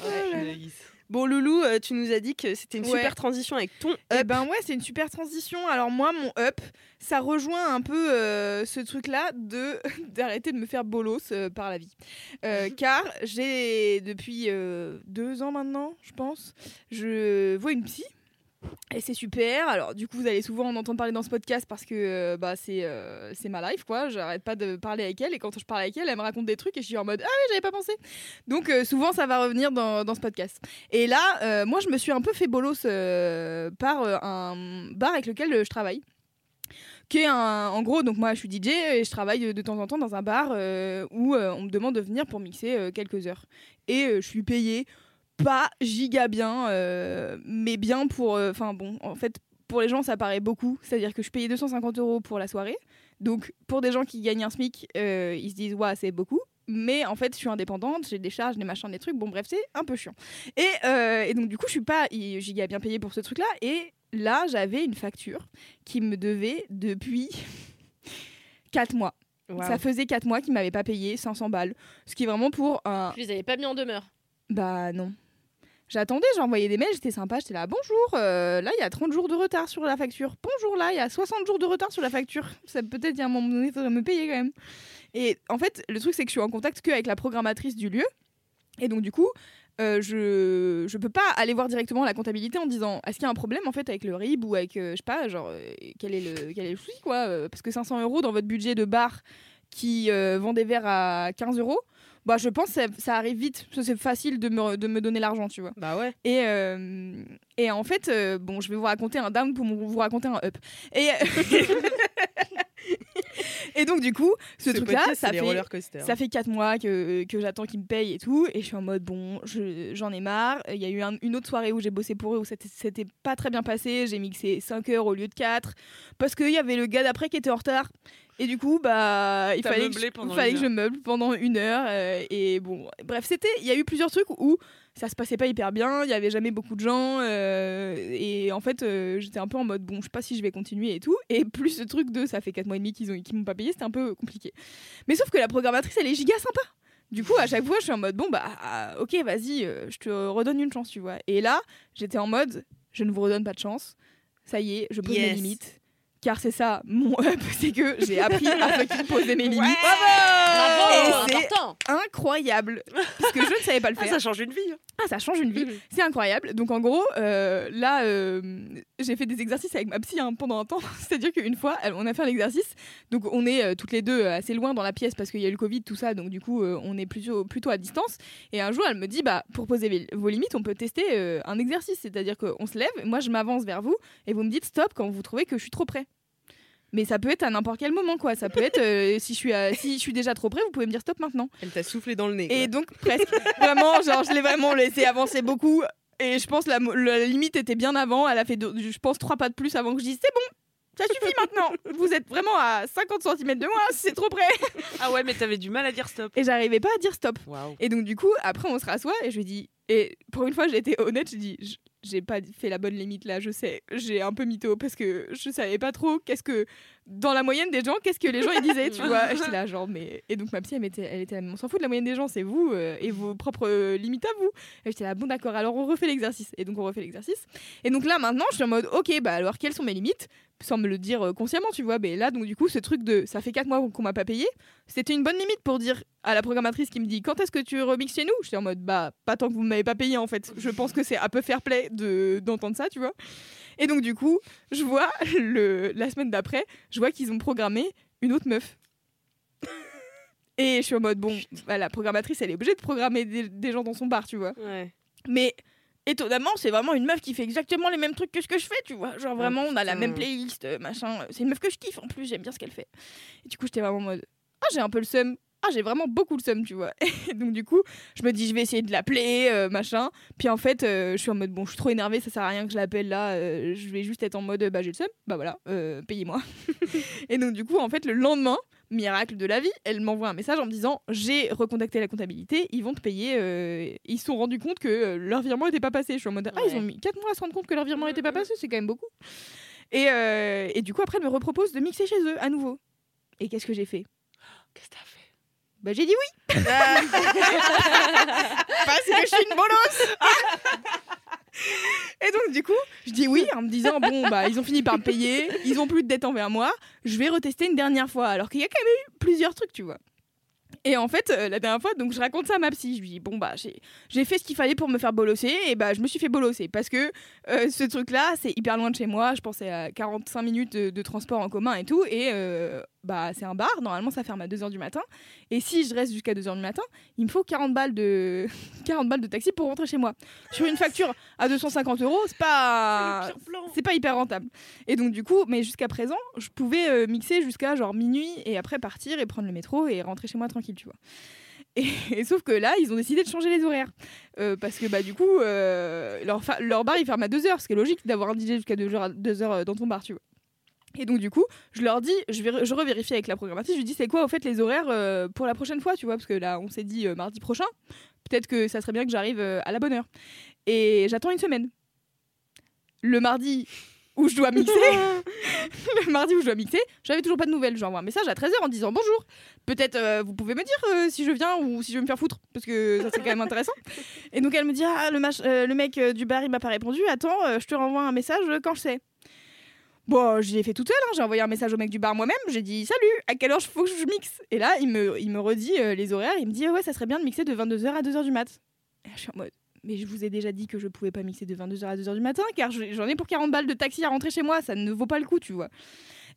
Speaker 1: c'est.
Speaker 3: Anaïs.
Speaker 2: Bon, Loulou, euh, tu nous as dit que c'était une
Speaker 6: Ouais.
Speaker 2: super transition avec ton
Speaker 6: Eh
Speaker 2: up.
Speaker 6: ben ouais, c'est une super transition. Alors moi, mon up, ça rejoint un peu euh, ce truc-là de d'arrêter de me faire bolos euh, par la vie. Euh, car j'ai depuis euh, deux ans maintenant, je pense, je vois une psy. Et c'est super. Alors, du coup, vous allez souvent en entendre parler dans ce podcast parce que euh, bah, c'est euh, ma life, quoi. J'arrête pas de parler avec elle. Et quand je parle avec elle, elle me raconte des trucs et je suis en mode Ah oui, j'avais pas pensé. Donc, euh, souvent, ça va revenir dans, dans ce podcast. Et là, euh, moi, je me suis un peu fait bolos par un bar avec lequel je travaille. Qui est un, en gros, donc moi je suis DJ et je travaille de temps en temps dans un bar où on me demande de venir pour mixer quelques heures. Et je suis payée pas giga bien, euh, mais bien pour. Enfin bon, en fait, pour les gens ça paraît beaucoup. C'est-à-dire que je payée 250 euros pour la soirée. Donc pour des gens qui gagnent un SMIC, euh, ils se disent, ouais, c'est beaucoup. Mais en fait, je suis indépendante, j'ai des charges, des machins, des trucs. Bon, bref, c'est un peu chiant. Et, euh, et donc, du coup, je suis pas giga bien payée pour ce truc-là. Et là, j'avais une facture qui me devait depuis 4 mois. Ça faisait 4 mois qu'il m'avait pas payé 500 balles. Ce qui est vraiment pour un.
Speaker 1: Je les avais pas mis en demeure.
Speaker 6: Bah non. J'attendais, envoyé des mails, j'étais sympa, j'étais là, bonjour, euh, là il y a 30 jours de retard sur la facture. Bonjour, là il y a 60 jours de retard sur la facture. Ça peut-être, il y un moment donné, il faudrait me payer quand même. Et en fait, le truc c'est que je suis en contact que avec la programmatrice du lieu. Et donc du coup, euh, je je peux pas aller voir directement la comptabilité en disant est-ce qu'il y a un problème en fait avec le RIB ou avec euh, je sais pas genre euh, quel est le quel est le souci quoi parce que 500 euros dans votre budget de bar qui vend des verres à 15 euros bah je pense que ça, ça arrive vite parce que c'est facile de me, de me donner l'argent tu vois
Speaker 2: Bah ouais.
Speaker 6: et, euh, et en fait, euh, bon, je vais vous raconter un down pour vous raconter un up. Et, et donc, du coup, ce, truc-là,
Speaker 2: podcast,
Speaker 6: ça fait, ça fait 4 mois que, que j'attends qu'ils me payent et tout. Et je suis en mode, bon, je- j'en ai marre. Il y a eu un- une autre soirée où j'ai bossé pour eux où c'était pas très bien passé. J'ai mixé 5 heures au lieu de 4 parce qu'il y avait le gars d'après qui était en retard. Et du coup, bah, il fallait, que je, fallait
Speaker 3: une
Speaker 6: que je meuble pendant une heure. euh, et bon, bref, c'était. Il y a eu plusieurs trucs où ça se passait pas hyper bien. Il y avait jamais beaucoup de gens. euh, et en fait, euh, j'étais un peu en mode bon, je sais pas si je vais continuer et tout. Et plus ce truc de ça fait 4 mois et demi qu'ils ont, qu'ils m'ont pas payé, c'était un peu compliqué. Mais sauf que la programmatrice, elle est giga sympa. Du coup, à chaque fois, je suis en mode bon, bah, ah, ok, vas-y, euh, je te redonne une chance, tu vois. Et là, j'étais en mode je ne vous redonne pas de chance. Ça y est, je pose mes
Speaker 2: Yes.
Speaker 6: limites. Car c'est ça, mon up, c'est que j'ai appris à fucking poser mes limites.
Speaker 1: Bravo
Speaker 6: Et c'est
Speaker 1: Important
Speaker 6: incroyable. Parce que je ne savais pas le
Speaker 3: Ah,
Speaker 6: faire.
Speaker 3: ça change une vie.
Speaker 6: Ah, ça change une vie. C'est incroyable. Donc en gros, euh, là, euh, j'ai fait des exercices avec ma psy hein, pendant un temps. C'est-à-dire qu'une fois, on a fait un exercice. Donc on est euh, toutes les deux assez loin dans la pièce parce qu'il y a eu le Covid, tout ça. Donc du coup, euh, on est plutôt, plutôt à distance. Et un jour, elle me dit, bah, pour poser vos limites, on peut tester euh, un exercice. C'est-à-dire qu'on se lève, moi je m'avance vers vous et vous me dites stop quand vous trouvez que je suis trop près. Mais ça peut être à n'importe quel moment, quoi. Ça peut être euh, si, je suis à- si je suis déjà trop près, vous pouvez me dire stop maintenant.
Speaker 2: Elle t'a soufflé dans le nez.
Speaker 6: Et donc, presque. vraiment, genre, je l'ai vraiment laissé avancer beaucoup. Et je pense la, la limite était bien avant. Elle a fait, deux- je pense, trois pas de plus avant que je dise c'est bon, ça suffit maintenant. Vous êtes vraiment à 50 cm de moi, c'est trop près.
Speaker 3: Ah ouais, mais t'avais du mal à dire stop.
Speaker 6: Et j'arrivais pas à dire stop. Et donc, du coup, après, on se rassoit et je lui dis, et pour une fois, j'ai été honnête, je dis, j'ai pas fait la bonne limite là, je sais, j'ai un peu mytho parce que je savais pas trop qu'est-ce que dans la moyenne des gens, qu'est-ce que les gens ils disaient, tu vois. Et J'étais là genre mais et donc ma psy elle était elle était là, on s'en fout de la moyenne des gens, c'est vous euh, et vos propres euh, limites à vous. Et j'étais là bon d'accord, alors on refait l'exercice et donc on refait l'exercice. Et donc là maintenant, je suis en mode OK, bah alors quelles sont mes limites? Sans me le dire euh, consciemment, tu vois. Mais là donc du coup, ce truc de ça fait 4 mois qu'on m'a pas payé, c'était une bonne limite pour dire à la programmatrice qui me dit quand est-ce que tu remixes chez nous? J'étais en mode bah pas tant que vous m'avez pas payé en fait. Je pense que c'est un peu fair play de d'entendre ça, tu vois. Et donc du coup, je vois le la semaine d'après, je vois qu'ils ont programmé une autre meuf. Et je suis en mode bon, bah, la programmatrice elle est obligée de programmer des, des gens dans son bar, tu vois.
Speaker 1: Ouais.
Speaker 6: Mais étonnamment, c'est vraiment une meuf qui fait exactement les mêmes trucs que ce que je fais, tu vois. Genre vraiment, on a la même playlist, euh, machin. C'est une meuf que je kiffe en plus, j'aime bien ce qu'elle fait. Et du coup, j'étais vraiment en mode ah, j'ai un peu le seum. Ah, j'ai vraiment beaucoup le seum, tu vois. Et donc, du coup, je me dis, je vais essayer de l'appeler, euh, machin. Puis en fait, euh, je suis en mode, bon, je suis trop énervée, ça sert à rien que je l'appelle là. euh, je vais juste être en mode, bah, j'ai le seum, bah voilà, payez-moi. et donc, du coup, en fait, le lendemain, miracle de la vie, elle m'envoie un message en me disant, j'ai recontacté la comptabilité, ils vont te payer. ils se sont rendus compte que leur virement n'était pas passé. Je suis en mode, ah, ils ont mis 4 mois à se rendre compte que leur virement n'était pas passé, c'est quand même beaucoup. Et, et du coup, après, elle me repropose de mixer chez eux à nouveau. Et qu'est-ce que j'ai fait?
Speaker 3: Qu'est-ce que
Speaker 6: Bah, j'ai dit oui Parce que je suis une bolosse Et donc, du coup, je dis oui en me disant bon, bah, ils ont fini par me payer, ils ont plus de dette envers moi, je vais retester une dernière fois. Alors qu'il y a quand même eu plusieurs trucs, tu vois. Et en fait, euh, la dernière fois, donc je raconte ça à ma psy. Je lui dis bon bah j'ai fait ce qu'il fallait pour me faire bolosser et bah je me suis fait bolosser parce que euh, ce truc-là c'est hyper loin de chez moi. Je pensais à 45 minutes de, de transport en commun et tout et euh, bah c'est un bar. Normalement ça ferme à 2h du matin et si je reste jusqu'à 2h du matin, il me faut 40 balles de 40 balles de taxi pour rentrer chez moi. Sur une facture à 250 euros, c'est pas c'est pas hyper rentable. Et donc du coup, mais jusqu'à présent, je pouvais euh, mixer jusqu'à genre minuit et après partir et prendre le métro et rentrer chez moi tranquille, tu vois. Et, et sauf que là, ils ont décidé de changer les horaires. Euh, parce que bah du coup, euh, leur, leur bar il ferme à 2h, ce qui est logique d'avoir un DJ jusqu'à 2h, 2h dans ton bar, tu vois. Et donc du coup, je leur dis, je, vais, je revérifie avec la programmatrice, je lui dis c'est quoi au fait les horaires euh, pour la prochaine fois, tu vois, parce que là on s'est dit euh, mardi prochain, peut-être que ça serait bien que j'arrive euh, à la bonne heure. Et j'attends une semaine. Le mardi où je dois mixer, le mardi où je dois mixer, j'avais toujours pas de nouvelles. J'envoie un message à 13h en disant bonjour. Peut-être vous pouvez me dire si je viens ou si je vais me faire foutre parce que ça serait quand même intéressant. Et donc elle me dit ah le, le mec du bar il m'a pas répondu. Attends, je te renvoie un message quand je sais. Bon, j'y ai fait toute seule, hein. j'ai envoyé un message au mec du bar moi-même, j'ai dit salut, à quelle heure faut que je mixe? Et là, il me, il me redit euh, les horaires, il me dit ouais, ça serait bien de mixer de 22h à 2h du mat. Je suis en mode mais je vous ai déjà dit que je pouvais pas mixer de 22h à 2h du matin car je- j'en ai pour 40 balles de taxi à rentrer chez moi, ça ne vaut pas le coup, tu vois.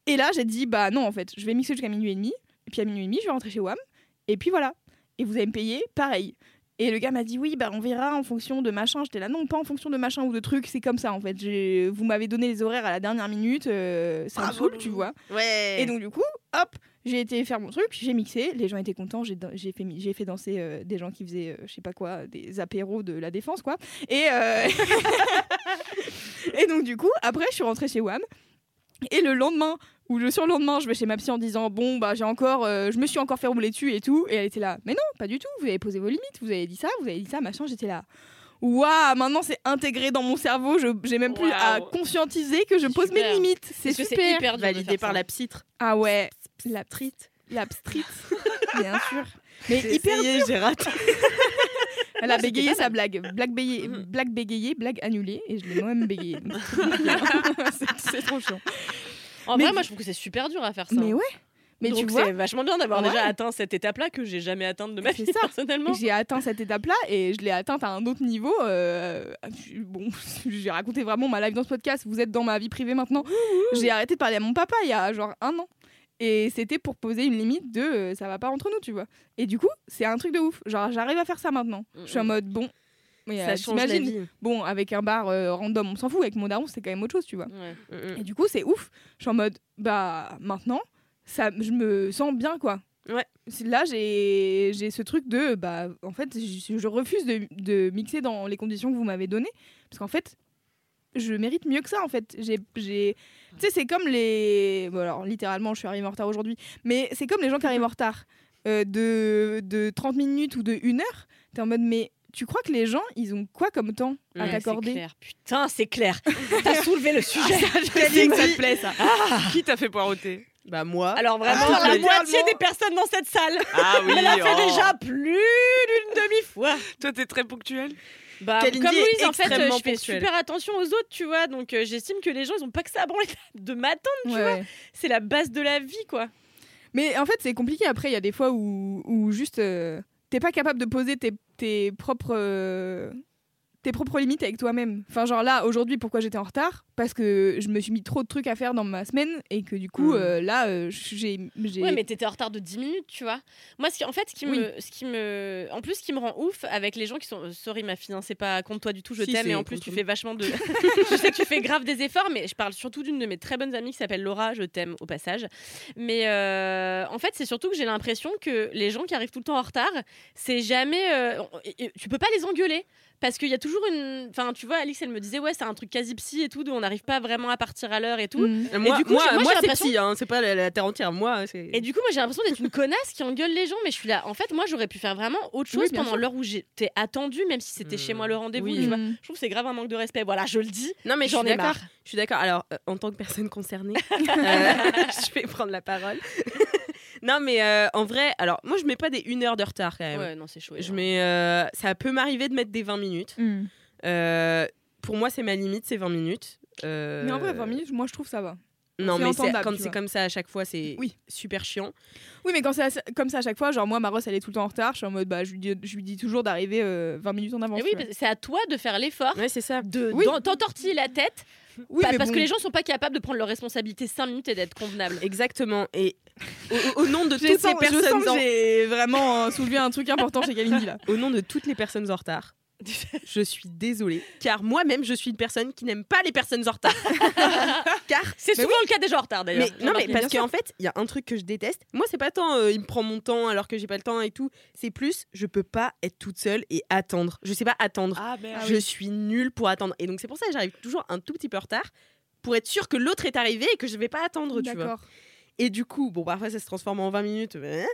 Speaker 6: Et là, j'ai dit bah non en fait, je vais mixer jusqu'à minuit et demi et puis à minuit et demi, je vais rentrer chez WAM et puis voilà. Et vous allez me payer pareil. Et le gars m'a dit oui, bah on verra en fonction de machin. J'étais là non, pas en fonction de machin ou de trucs, c'est comme ça en fait. J'ai- Vous m'avez donné les horaires à la dernière minute, euh, ça me
Speaker 3: Bravo,
Speaker 6: saoule, tu vois.
Speaker 1: Ouais.
Speaker 6: Et donc du coup, hop, j'ai été faire mon truc, j'ai mixé, les gens étaient contents, j'ai fait, mi- j'ai fait danser euh, des gens qui faisaient, euh, je sais pas quoi, des apéros de la défense, quoi. Et, et donc du coup, après, je suis rentrée chez WAM. Et le lendemain, ou le surlendemain, je vais chez ma psy en disant bon bah j'ai encore, euh, je me suis encore fait rouler dessus et tout. Et elle était là, mais non, pas du tout. Vous avez posé vos limites, vous avez dit ça, vous avez dit ça, machin. J'étais là. Waouh, maintenant c'est intégré dans mon cerveau. Je j'ai même plus à conscientiser que je pose mes limites. C'est super.
Speaker 1: hyper
Speaker 2: Validé par
Speaker 1: ça.
Speaker 2: la psytre.
Speaker 6: Ah ouais, la street, la street, bien sûr. Mais hyper
Speaker 2: essayé, j'ai raté.
Speaker 6: Elle a bégayé sa blague. Blague bégayée,
Speaker 1: Mhm.
Speaker 6: blague bégayée, blague annulée. Et je l'ai moi-même bégayée. C'est trop chiant.
Speaker 1: En
Speaker 6: Mais-
Speaker 1: vrai, moi, je trouve que c'est super dur à faire ça.
Speaker 6: Mais ouais. Mais
Speaker 2: Donc
Speaker 6: tu vois,
Speaker 2: c'est vachement bien d'avoir
Speaker 6: Ouais.
Speaker 2: déjà atteint cette étape-là que j'ai jamais atteinte de ma vie
Speaker 6: ça.
Speaker 2: personnellement.
Speaker 6: j'ai atteint cette étape-là et je l'ai atteinte à un autre niveau. euh, bon, j'ai raconté vraiment ma life dans ce podcast. Vous êtes dans ma vie privée maintenant. J'ai arrêté de parler à mon papa il y a genre un an. Et c'était pour poser une limite de euh, ça va pas entre nous, tu vois. Et du coup, c'est un truc de ouf. Genre, j'arrive à faire ça maintenant. Je suis en mode bon. Mais
Speaker 2: Ça
Speaker 6: euh,
Speaker 2: change la vie.
Speaker 6: bon, avec un bar euh, random, on s'en fout. Avec mon daron, c'est quand même autre chose, tu vois.
Speaker 1: Ouais.
Speaker 6: Et du coup, c'est ouf. Je suis en mode, bah, maintenant, ça, je me sens bien, quoi.
Speaker 2: Ouais.
Speaker 6: Là, j'ai j'ai ce truc de, bah, en fait, je, je refuse de, de mixer dans les conditions que vous m'avez données. Parce qu'en fait, je mérite mieux que ça, en fait. J'ai. j'ai- Tu sais, c'est comme les. Bon, alors, littéralement, je suis arrivée en retard aujourd'hui. Mais c'est comme les gens qui arrivent en retard euh, de, de 30 minutes ou de 1 heure. T'es en mode, mais tu crois que les gens, ils ont quoi comme temps à
Speaker 1: Ouais,
Speaker 6: t'accorder
Speaker 1: C'est clair. Putain, c'est clair. T'as soulevé le sujet.
Speaker 2: Je dit que ça te plaît, ça.
Speaker 3: Qui t'a fait poireauter
Speaker 2: Bah, moi.
Speaker 1: Alors vraiment,
Speaker 6: Ah,
Speaker 1: la moitié des personnes dans cette salle.
Speaker 3: Ah oui.
Speaker 1: Elle l'a fait
Speaker 3: oh.
Speaker 1: déjà plus d'une demi-fois.
Speaker 3: Toi, t'es très ponctuel.
Speaker 1: Bah,
Speaker 2: Kalindi
Speaker 1: comme Louise, en fait, euh, je fais
Speaker 2: ponctuelle.
Speaker 1: super attention aux autres, tu vois. Donc, euh, j'estime que les gens, ils ont pas que ça à branler de m'attendre, tu
Speaker 6: Ouais,
Speaker 1: vois. C'est la base de la vie, quoi.
Speaker 6: Mais en fait, c'est compliqué. Après, il y a des fois où, où juste euh, t'es pas capable de poser tes, tes propres euh, tes propres limites avec toi-même. Enfin, genre là, aujourd'hui, pourquoi j'étais en retard? Parce que je me suis mis trop de trucs à faire dans ma semaine et que du coup,
Speaker 2: Mm.
Speaker 6: euh, là, euh, j'ai.
Speaker 1: Ouais, mais t'étais en retard de 10 minutes, tu vois. Moi, ce qui, en fait, ce qui,
Speaker 6: Oui.
Speaker 1: me, ce qui me. En plus, ce qui me rend ouf avec les gens qui sont. Sorry, ma fille, hein, c'est pas contre toi du tout, je
Speaker 2: Si,
Speaker 1: t'aime. Et en plus, tu fais vachement de. je sais que tu fais grave des efforts, mais je parle surtout d'une de mes très bonnes amies qui s'appelle Laura, je t'aime au passage. Mais euh, en fait, c'est surtout que j'ai l'impression que les gens qui arrivent tout le temps en retard, c'est jamais. tu peux pas les engueuler. Parce qu'il y a toujours une. Enfin, tu vois, Alix, elle me disait, ouais, c'est un truc quasi psy et tout, d'où on n'arrive pas vraiment à partir à l'heure et tout.
Speaker 6: Mm.
Speaker 2: Moi,
Speaker 1: du coup,
Speaker 2: moi, c'est
Speaker 1: l'impression-
Speaker 2: psy, hein, c'est pas la, la terre entière. Moi, c'est.
Speaker 1: Et du coup, moi, j'ai l'impression d'être une connasse qui engueule les gens, mais je suis là. En fait, moi, j'aurais pu faire vraiment autre chose
Speaker 6: Oui,
Speaker 1: pendant l'heure où j'étais attendue, même si c'était chez moi le rendez-vous.
Speaker 2: Oui.
Speaker 6: Mm.
Speaker 1: Je trouve que c'est grave un manque de respect. Voilà, je le dis.
Speaker 2: Non, mais
Speaker 1: J'en ai marre.
Speaker 2: Je suis d'accord. Alors, euh, en tant que personne concernée, euh, je vais prendre la parole. Non, mais euh, en vrai, alors moi, je mets pas des 1 heure de retard quand même.
Speaker 1: Ouais, non, c'est chaud.
Speaker 2: Je mets, euh, ça peut m'arriver de mettre des 20 minutes.
Speaker 6: Mm.
Speaker 2: Euh, pour moi, c'est ma limite, c'est 20 minutes. Euh,
Speaker 6: Mais en vrai, 20 minutes, moi, je trouve ça va.
Speaker 2: Non,
Speaker 6: c'est
Speaker 2: mais quand c'est comme ça à chaque fois, c'est
Speaker 6: Oui.
Speaker 2: super chiant.
Speaker 6: Oui, mais quand c'est comme ça à chaque fois, genre moi, Maros, elle est tout le temps en retard. Je suis en mode, bah, je lui dis, je lui dis toujours d'arriver euh, 20 minutes en avance.
Speaker 1: Et oui, c'est à toi de faire l'effort
Speaker 2: Ouais, c'est ça.
Speaker 1: de
Speaker 6: Oui.
Speaker 1: t'entortiller la tête.
Speaker 6: Oui,
Speaker 1: parce
Speaker 6: bon.
Speaker 1: que les gens sont pas capables de prendre leurs responsabilités 5 minutes et d'être convenables.
Speaker 2: Exactement. Et au, au nom de
Speaker 6: Je
Speaker 2: toutes les
Speaker 6: je
Speaker 2: personnes,
Speaker 6: que
Speaker 2: en-
Speaker 6: j'ai vraiment euh, soulevé un truc important chez Kalindi là.
Speaker 2: au nom de toutes les personnes en retard, je suis désolée, car moi-même, je suis une personne qui n'aime pas les personnes en retard. car
Speaker 1: C'est souvent le cas des gens en retard d'ailleurs.
Speaker 2: Non, mais parce qu'en fait, il y a un truc que je déteste. Moi, c'est pas tant euh, il me prend mon temps alors que j'ai pas le temps et tout. C'est plus, je peux pas être toute seule et attendre. Je sais pas attendre.
Speaker 3: Ah merde.
Speaker 2: je suis nulle pour attendre. Et donc, c'est pour ça que j'arrive toujours un tout petit peu en retard pour être sûre que l'autre est arrivé et que je vais pas attendre, tu vois. Et du coup, bon, parfois ça se transforme en 20 minutes. mais,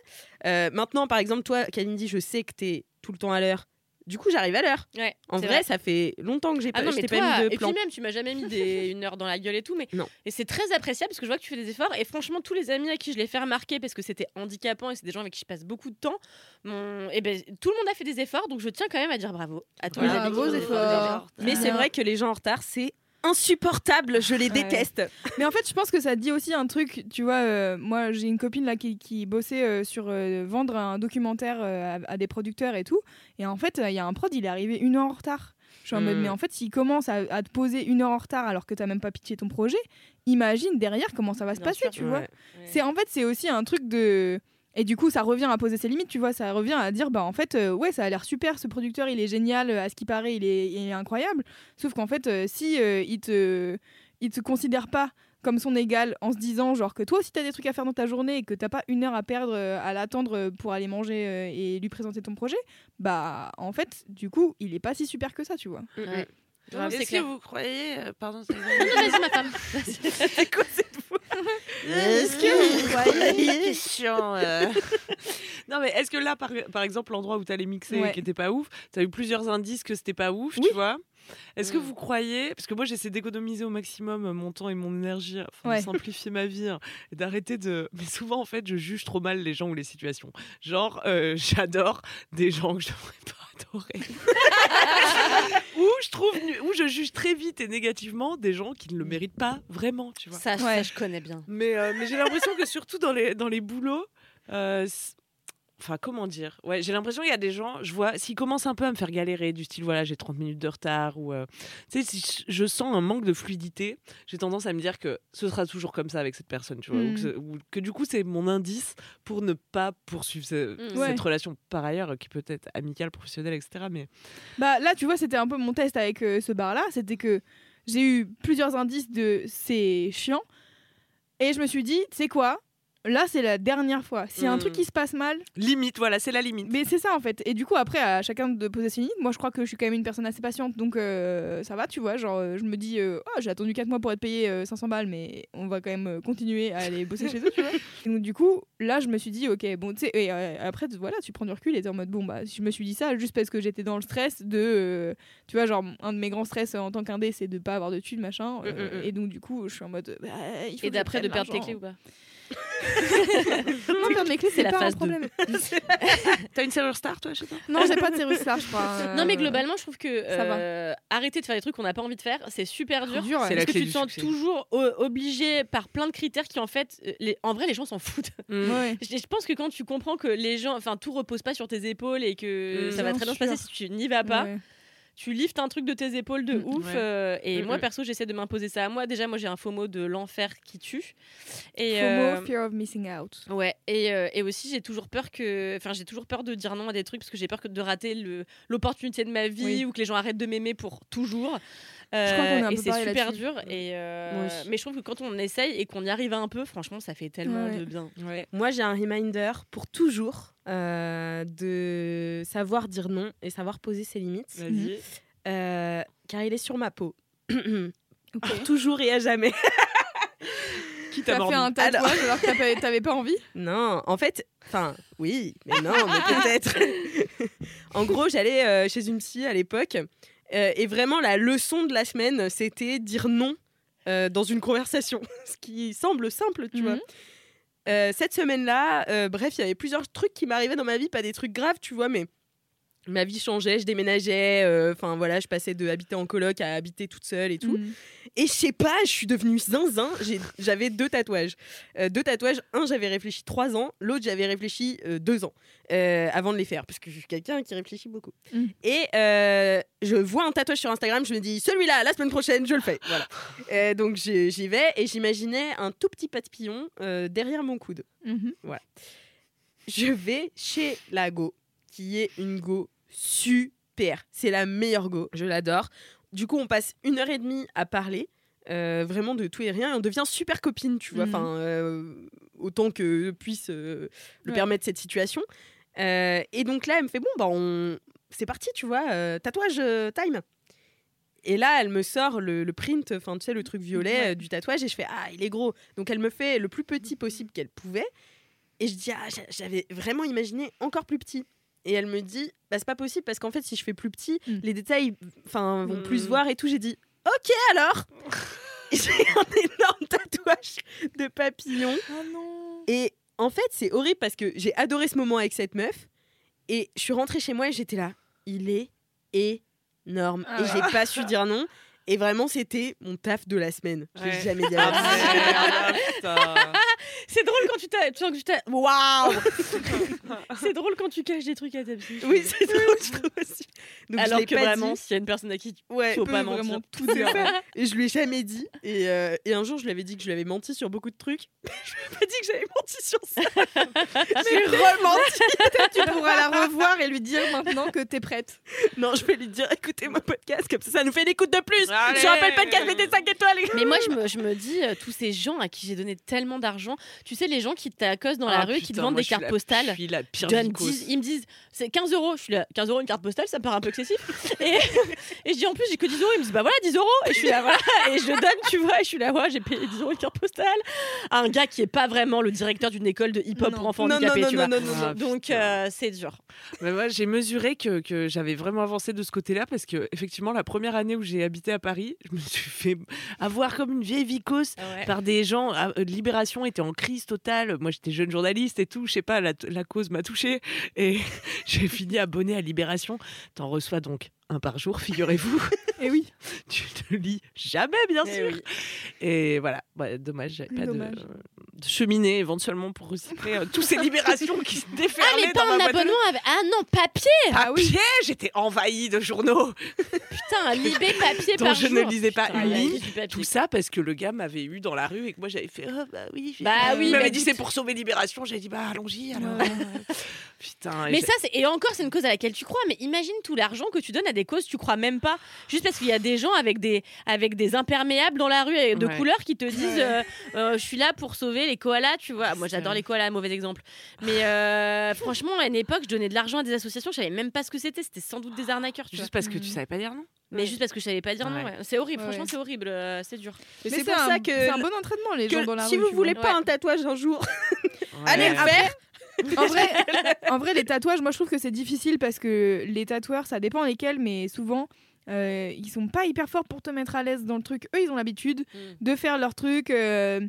Speaker 2: euh, maintenant, par exemple, toi, Kalindi, je sais que t'es tout le temps à l'heure. Du coup, j'arrive à l'heure.
Speaker 1: Ouais,
Speaker 2: En vrai, ça fait longtemps que j'ai
Speaker 1: Ah
Speaker 2: pas,
Speaker 1: non,
Speaker 2: je
Speaker 1: mais
Speaker 2: t'ai
Speaker 1: toi,
Speaker 2: pas mis de
Speaker 1: et
Speaker 2: plan.
Speaker 1: puis même, tu m'as jamais mis des, une heure dans la gueule et tout, mais
Speaker 2: Non.
Speaker 1: et c'est très appréciable parce que je vois que tu fais des efforts. Et franchement, tous les amis à qui je l'ai fait remarquer parce que c'était handicapant et c'est des gens avec qui je passe beaucoup de temps, mon- et ben, tout le monde a fait des efforts, donc je tiens quand même à dire bravo à tous
Speaker 2: Voilà.
Speaker 1: les amis.
Speaker 6: Bravo, efforts.
Speaker 2: Mais c'est vrai que les gens en retard, c'est insupportable. Je les
Speaker 6: Ouais.
Speaker 2: déteste.
Speaker 6: Mais en fait, je pense que ça dit aussi un truc. Tu vois, euh, moi, j'ai une copine là qui, qui bossait euh, sur euh, vendre un documentaire euh, à, à des producteurs et tout. Et en fait, euh, il y a un prod, il est arrivé une heure en retard. Je suis en mode,
Speaker 2: Mm.
Speaker 6: mais en fait, s'il commence à, à te poser une heure en retard alors que t'as même pas pitché ton projet, imagine derrière comment ça va se
Speaker 1: Bien
Speaker 6: passer,
Speaker 1: sûr.
Speaker 6: tu vois.
Speaker 2: Ouais.
Speaker 6: C'est en fait, c'est aussi un truc de. Et du coup, ça revient à poser ses limites, tu vois. Ça revient à dire, bah en fait, euh, ouais, ça a l'air super, ce producteur, il est génial, euh, à ce qui paraît, il est, il est incroyable. Sauf qu'en fait, euh, si euh, il te, il te considère pas comme son égal en se disant, genre, que toi aussi t'as des trucs à faire dans ta journée et que t'as pas une heure à perdre euh, à l'attendre pour aller manger euh, et lui présenter ton projet, bah en fait, du coup, il est pas si super que ça, tu vois.
Speaker 1: Ouais.
Speaker 3: Est-ce que vous croyez. Pardon, c'est
Speaker 1: Vas-y, ma femme.
Speaker 2: C'est quoi cette fois
Speaker 3: Est-ce que vous croyez question euh, Non mais est-ce que là par, par exemple l'endroit où tu allais mixer
Speaker 6: Ouais.
Speaker 3: qui était pas ouf, tu as eu plusieurs indices que c'était pas ouf,
Speaker 6: Oui.
Speaker 3: tu vois? Est-ce que
Speaker 1: Mm.
Speaker 3: vous croyez parce que moi j'essaie d'économiser au maximum mon temps et mon énergie, enfin,
Speaker 6: Ouais.
Speaker 3: de simplifier ma vie hein, et d'arrêter de mais souvent en fait je juge trop mal les gens ou les situations. Genre euh, j'adore des gens que je devrais pas adorer. ou je trouve ou je juge très vite et négativement des gens qui ne le méritent pas vraiment, tu vois.
Speaker 1: Ça, ça,
Speaker 6: Ouais.
Speaker 1: je connais bien.
Speaker 3: Mais, euh, mais j'ai l'impression que surtout dans les, dans les boulots, euh, enfin comment dire, ouais, j'ai l'impression qu'il y a des gens, je vois, s'ils commencent un peu à me faire galérer, du style voilà j'ai 30 minutes de retard, ou euh, tu sais, si je sens un manque de fluidité, j'ai tendance à me dire que ce sera toujours comme ça avec cette personne, tu vois, ou,
Speaker 6: Mm.
Speaker 3: que, ou que du coup c'est mon indice pour ne pas poursuivre ce-
Speaker 1: Mm.
Speaker 3: cette
Speaker 6: Ouais.
Speaker 3: relation par ailleurs, qui peut être amicale, professionnelle, etc. Mais
Speaker 6: Bah là, tu vois, c'était un peu mon test avec euh, ce bar-là. C'était que j'ai eu plusieurs indices de c'est chiant. Et je me suis dit, tu sais quoi? Là c'est la dernière fois. S'il y a un truc qui se passe mal,
Speaker 3: Limite, voilà, c'est la limite.
Speaker 6: mais c'est ça en fait. Et du coup après à chacun de poser ses limites. Moi je crois que je suis quand même une personne assez patiente, donc euh, ça va, tu vois. Genre euh, je me dis, euh, Ah, j'ai attendu 4 mois pour être payé euh, 500 balles, mais on va quand même euh, continuer à aller bosser chez eux, tu vois. Et donc du coup là je me suis dit, ok, bon tu sais, et euh, après voilà, tu prends du recul et t'es en mode bon bah je me suis dit ça juste parce que j'étais dans le stress de, euh, tu vois, genre un de mes grands stress en tant qu'indé c'est de pas avoir de thunes machin. euh,
Speaker 1: Mm, mm, mm.
Speaker 6: Et donc du coup je suis en mode, bah, il faut
Speaker 1: Et
Speaker 6: que je
Speaker 1: d'après de perdre tes clés ou pas?
Speaker 6: Non, perdre mes clés, c'est
Speaker 1: la
Speaker 6: pas
Speaker 1: phase
Speaker 6: un problème.
Speaker 3: T'as une serrure star, toi, chez toi?
Speaker 6: Non, j'ai pas de Cyrus Star, je crois. Euh,
Speaker 1: Non mais globalement je trouve que
Speaker 6: ça va.
Speaker 1: euh, arrêter de faire des trucs qu'on n'a pas envie de faire c'est super dur.
Speaker 6: dur, ouais.
Speaker 3: C'est la
Speaker 1: Parce que
Speaker 3: clé
Speaker 1: tu te sens
Speaker 3: succès.
Speaker 1: toujours obligé par plein de critères qui en fait, euh, les- en vrai les gens s'en foutent.
Speaker 3: Mm.
Speaker 6: Ouais.
Speaker 1: Je je pense que quand tu comprends que les gens, enfin tout repose pas sur tes épaules et que
Speaker 3: Mm.
Speaker 1: ça va très bien se passer si tu n'y vas pas,
Speaker 6: Ouais.
Speaker 1: Tu liftes un truc de tes épaules de
Speaker 6: Mm.
Speaker 1: ouf.
Speaker 3: Ouais.
Speaker 1: euh, et
Speaker 3: Mm,
Speaker 1: moi
Speaker 3: mm.
Speaker 1: perso j'essaie de m'imposer ça à moi. Déjà moi j'ai un FOMO de l'enfer qui tue. Et
Speaker 6: FOMO,
Speaker 1: euh,
Speaker 6: fear of missing out.
Speaker 1: Ouais, et, euh, et aussi j'ai toujours peur que, enfin j'ai toujours peur de dire non à des trucs parce que j'ai peur que de rater l'opportunité de ma vie
Speaker 6: Oui.
Speaker 1: ou que les gens arrêtent de m'aimer pour toujours.
Speaker 6: Je crois qu'on est un
Speaker 1: et
Speaker 6: peu
Speaker 1: c'est super dur. Et euh, mais je trouve que quand on essaye et qu'on y arrive un peu, franchement, ça fait tellement
Speaker 6: Ouais.
Speaker 1: de bien.
Speaker 3: Ouais.
Speaker 2: Moi, j'ai un reminder pour toujours euh, de savoir dire non et savoir poser ses limites.
Speaker 3: Vas-y.
Speaker 2: Euh, car il est sur ma peau. Pour toujours et à jamais.
Speaker 3: Qui t'a
Speaker 6: fait un tatouage alors, que t'as pas- t'avais pas envie?
Speaker 2: Non, en fait, enfin, oui, mais non, mais peut-être. en gros, j'allais euh, chez une psy à l'époque, euh, et vraiment la leçon de la semaine, c'était dire non euh, dans une conversation, ce qui semble simple, tu vois.
Speaker 6: Mhm.
Speaker 2: Euh, cette semaine-là, bref, il y avait plusieurs trucs qui m'arrivaient dans ma vie, pas des trucs graves, tu vois, mais ma vie changeait, je déménageais, euh, enfin voilà, je passais de habiter en coloc à habiter toute seule et tout.
Speaker 6: Mhm.
Speaker 2: Et je sais pas, je suis devenue zinzin. J'avais deux tatouages. Euh, deux tatouages. Un, j'avais réfléchi trois ans. L'autre, j'avais réfléchi euh, deux ans avant de les faire. Parce que je suis quelqu'un qui réfléchit beaucoup.
Speaker 6: Mm.
Speaker 2: Et je vois un tatouage sur Instagram. Je me dis, celui-là, la semaine prochaine, je le fais. Voilà. Donc j'y vais. Et j'imaginais un tout petit papillon derrière mon coude.
Speaker 6: Mhm.
Speaker 2: Je vais chez la Go, qui est une Go super. C'est la meilleure Go, je l'adore. Du coup, on passe une heure et demie à parler, euh, vraiment de tout et rien, et on devient super copines, tu vois.
Speaker 6: Mhm.
Speaker 2: Enfin, euh, autant que puisse euh, le
Speaker 6: Ouais.
Speaker 2: permettre cette situation. Et donc là, elle me fait bon, bah on, c'est parti, tu vois, tatouage time. Et là, elle me sort le, le print, enfin tu sais, le truc violet
Speaker 6: Ouais.
Speaker 2: du tatouage, et je fais ah, il est gros. Donc elle me fait le plus petit possible qu'elle pouvait. Et je dis, ah, j'a- j'avais vraiment imaginé encore plus petit. Et elle me dit, bah, c'est pas possible parce qu'en fait, si je fais plus petit,
Speaker 6: Mm.
Speaker 2: les détails enfin, vont plus se
Speaker 3: Mm.
Speaker 2: voir et tout. J'ai dit, ok alors J'ai un énorme tatouage de papillon.
Speaker 6: Oh non
Speaker 2: Et en fait, c'est horrible parce que j'ai adoré ce moment avec cette meuf. Et je suis rentrée chez moi et j'étais là, il est énorme.
Speaker 6: Ah
Speaker 2: et j'ai pas su dire non. Et vraiment, c'était mon taf de la semaine. Je l'ai
Speaker 3: Ouais.
Speaker 2: jamais dit
Speaker 3: Ah,
Speaker 1: C'est drôle quand tu t'as, tu sens que tu t'as, waouh C'est drôle quand tu caches des trucs à ta psy.
Speaker 2: Oui, c'est drôle, je trouve aussi. Donc,
Speaker 1: Alors que vraiment,
Speaker 2: dit.
Speaker 1: s'il y a une personne à qui tu
Speaker 2: Ouais,
Speaker 1: faut pas
Speaker 6: vraiment
Speaker 1: mentir.
Speaker 6: tout
Speaker 2: ça. Et je lui ai jamais dit. Et, euh, et un jour, je lui avais dit que je lui avais menti sur beaucoup de trucs. je lui ai pas dit que j'avais menti sur ça.
Speaker 6: J'ai rementi Peut-être tu pourras la revoir et lui dire maintenant que t'es prête.
Speaker 2: Non, je vais lui dire écoutez mon podcast, comme ça, ça nous fait des coups de plus.
Speaker 3: Allez.
Speaker 2: Je rappelle podcast, mettez 5 étoiles.
Speaker 1: Mais moi, je me, je me dis, euh, tous ces gens à qui j'ai donné tellement d'argent, tu sais, les gens qui t'accostent dans la
Speaker 3: Ah,
Speaker 1: rue et qui te
Speaker 3: putain,
Speaker 1: vendent
Speaker 3: moi,
Speaker 1: des cartes
Speaker 3: la-
Speaker 1: postales.
Speaker 3: Je suis la pire
Speaker 1: donnent
Speaker 3: vicose.
Speaker 1: 10 ils me disent c'est 15 euros je suis là 15 euros une carte postale ça me paraît un peu excessif et, et je dis en plus j'ai que 10 euros ils me disent bah voilà 10 euros et je suis là voilà et je donne tu vois et je suis là ouais j'ai payé 10 euros une carte postale à un gars qui est pas vraiment le directeur d'une école de hip hop
Speaker 6: Non.
Speaker 1: pour enfants
Speaker 2: Non,
Speaker 1: handicapés
Speaker 2: non,
Speaker 1: tu
Speaker 2: non,
Speaker 1: vois
Speaker 2: non, non,
Speaker 3: Ah,
Speaker 1: donc
Speaker 3: putain.
Speaker 1: euh, c'est dur
Speaker 3: Mais moi, j'ai mesuré que, que j'avais vraiment avancé de ce côté-là parce que, effectivement, la première année où j'ai habité à Paris, je me suis fait avoir comme une vieille vicose par des gens. ah, euh, Libération était en crise totale. Moi, j'étais jeune journaliste et tout. Je sais pas, la, la cause m'a touchée. Et j'ai fini abonné à Libération. T'en reçois donc un par jour, figurez-vous.
Speaker 6: Et oui.
Speaker 3: tu ne lis jamais, bien
Speaker 1: Eh
Speaker 3: sûr.
Speaker 1: oui.
Speaker 3: Et voilà, Ouais, dommage, j'avais pas de,
Speaker 6: Dommage.
Speaker 3: de cheminée éventuellement pour recycler euh, tous ces libérations qui se
Speaker 1: ah
Speaker 3: déferlaient
Speaker 1: mais
Speaker 3: dans
Speaker 1: pas
Speaker 3: à
Speaker 1: abonnement avec... ah non papier
Speaker 6: Ah oui.
Speaker 3: Papier, j'étais envahie de journaux
Speaker 1: putain libé papier
Speaker 3: dont
Speaker 1: par
Speaker 3: je
Speaker 1: jour
Speaker 3: ne lisais pas
Speaker 1: Putain,
Speaker 3: une ligne.
Speaker 1: papier.
Speaker 3: Tout ça parce que le gars m'avait eu dans la rue et que moi j'avais fait oh, bah oui.
Speaker 1: Bah oui,
Speaker 3: Il m'avait
Speaker 1: bah
Speaker 3: dit c'est pour sauver Libération. J'ai dit bah allons-y alors. Putain. et
Speaker 1: Mais ça, c'est et encore, c'est une cause à laquelle tu crois. Mais imagine tout l'argent que tu donnes à des causes tu crois même pas. Juste parce qu'il y a des gens avec des, des, avec des imperméables dans la rue et de
Speaker 3: Ouais.
Speaker 1: couleurs qui te disent euh, euh, je suis là pour sauver les koalas, tu vois. Moi j'adore les koalas, mauvais exemple. Mais euh, franchement, à une époque, je donnais de l'argent à des associations, je savais même pas ce que c'était. C'était sans doute des arnaqueurs, tu vois.
Speaker 3: Juste parce que tu savais pas dire non.
Speaker 1: Mais juste parce que je savais pas dire non.
Speaker 3: Ouais.
Speaker 1: C'est horrible,
Speaker 6: Ouais,
Speaker 1: franchement, c'est horrible, euh, c'est dur.
Speaker 2: Mais
Speaker 6: Mais
Speaker 2: c'est pour
Speaker 6: un-
Speaker 2: ça que,
Speaker 6: c'est un bon entraînement les gens dans la
Speaker 2: si
Speaker 6: rue.
Speaker 2: vous voulez
Speaker 6: vois.
Speaker 2: pas
Speaker 1: Ouais.
Speaker 2: un tatouage un jour,
Speaker 6: Allez,
Speaker 3: Ouais.
Speaker 6: après, en vrai, en vrai, les tatouages, moi je trouve que c'est difficile parce que les tatoueurs, ça dépend lesquels, mais souvent. Euh, ils sont pas hyper forts pour te mettre à l'aise dans le truc. Eux, ils ont l'habitude
Speaker 1: Mm.
Speaker 6: de faire leur truc. euh,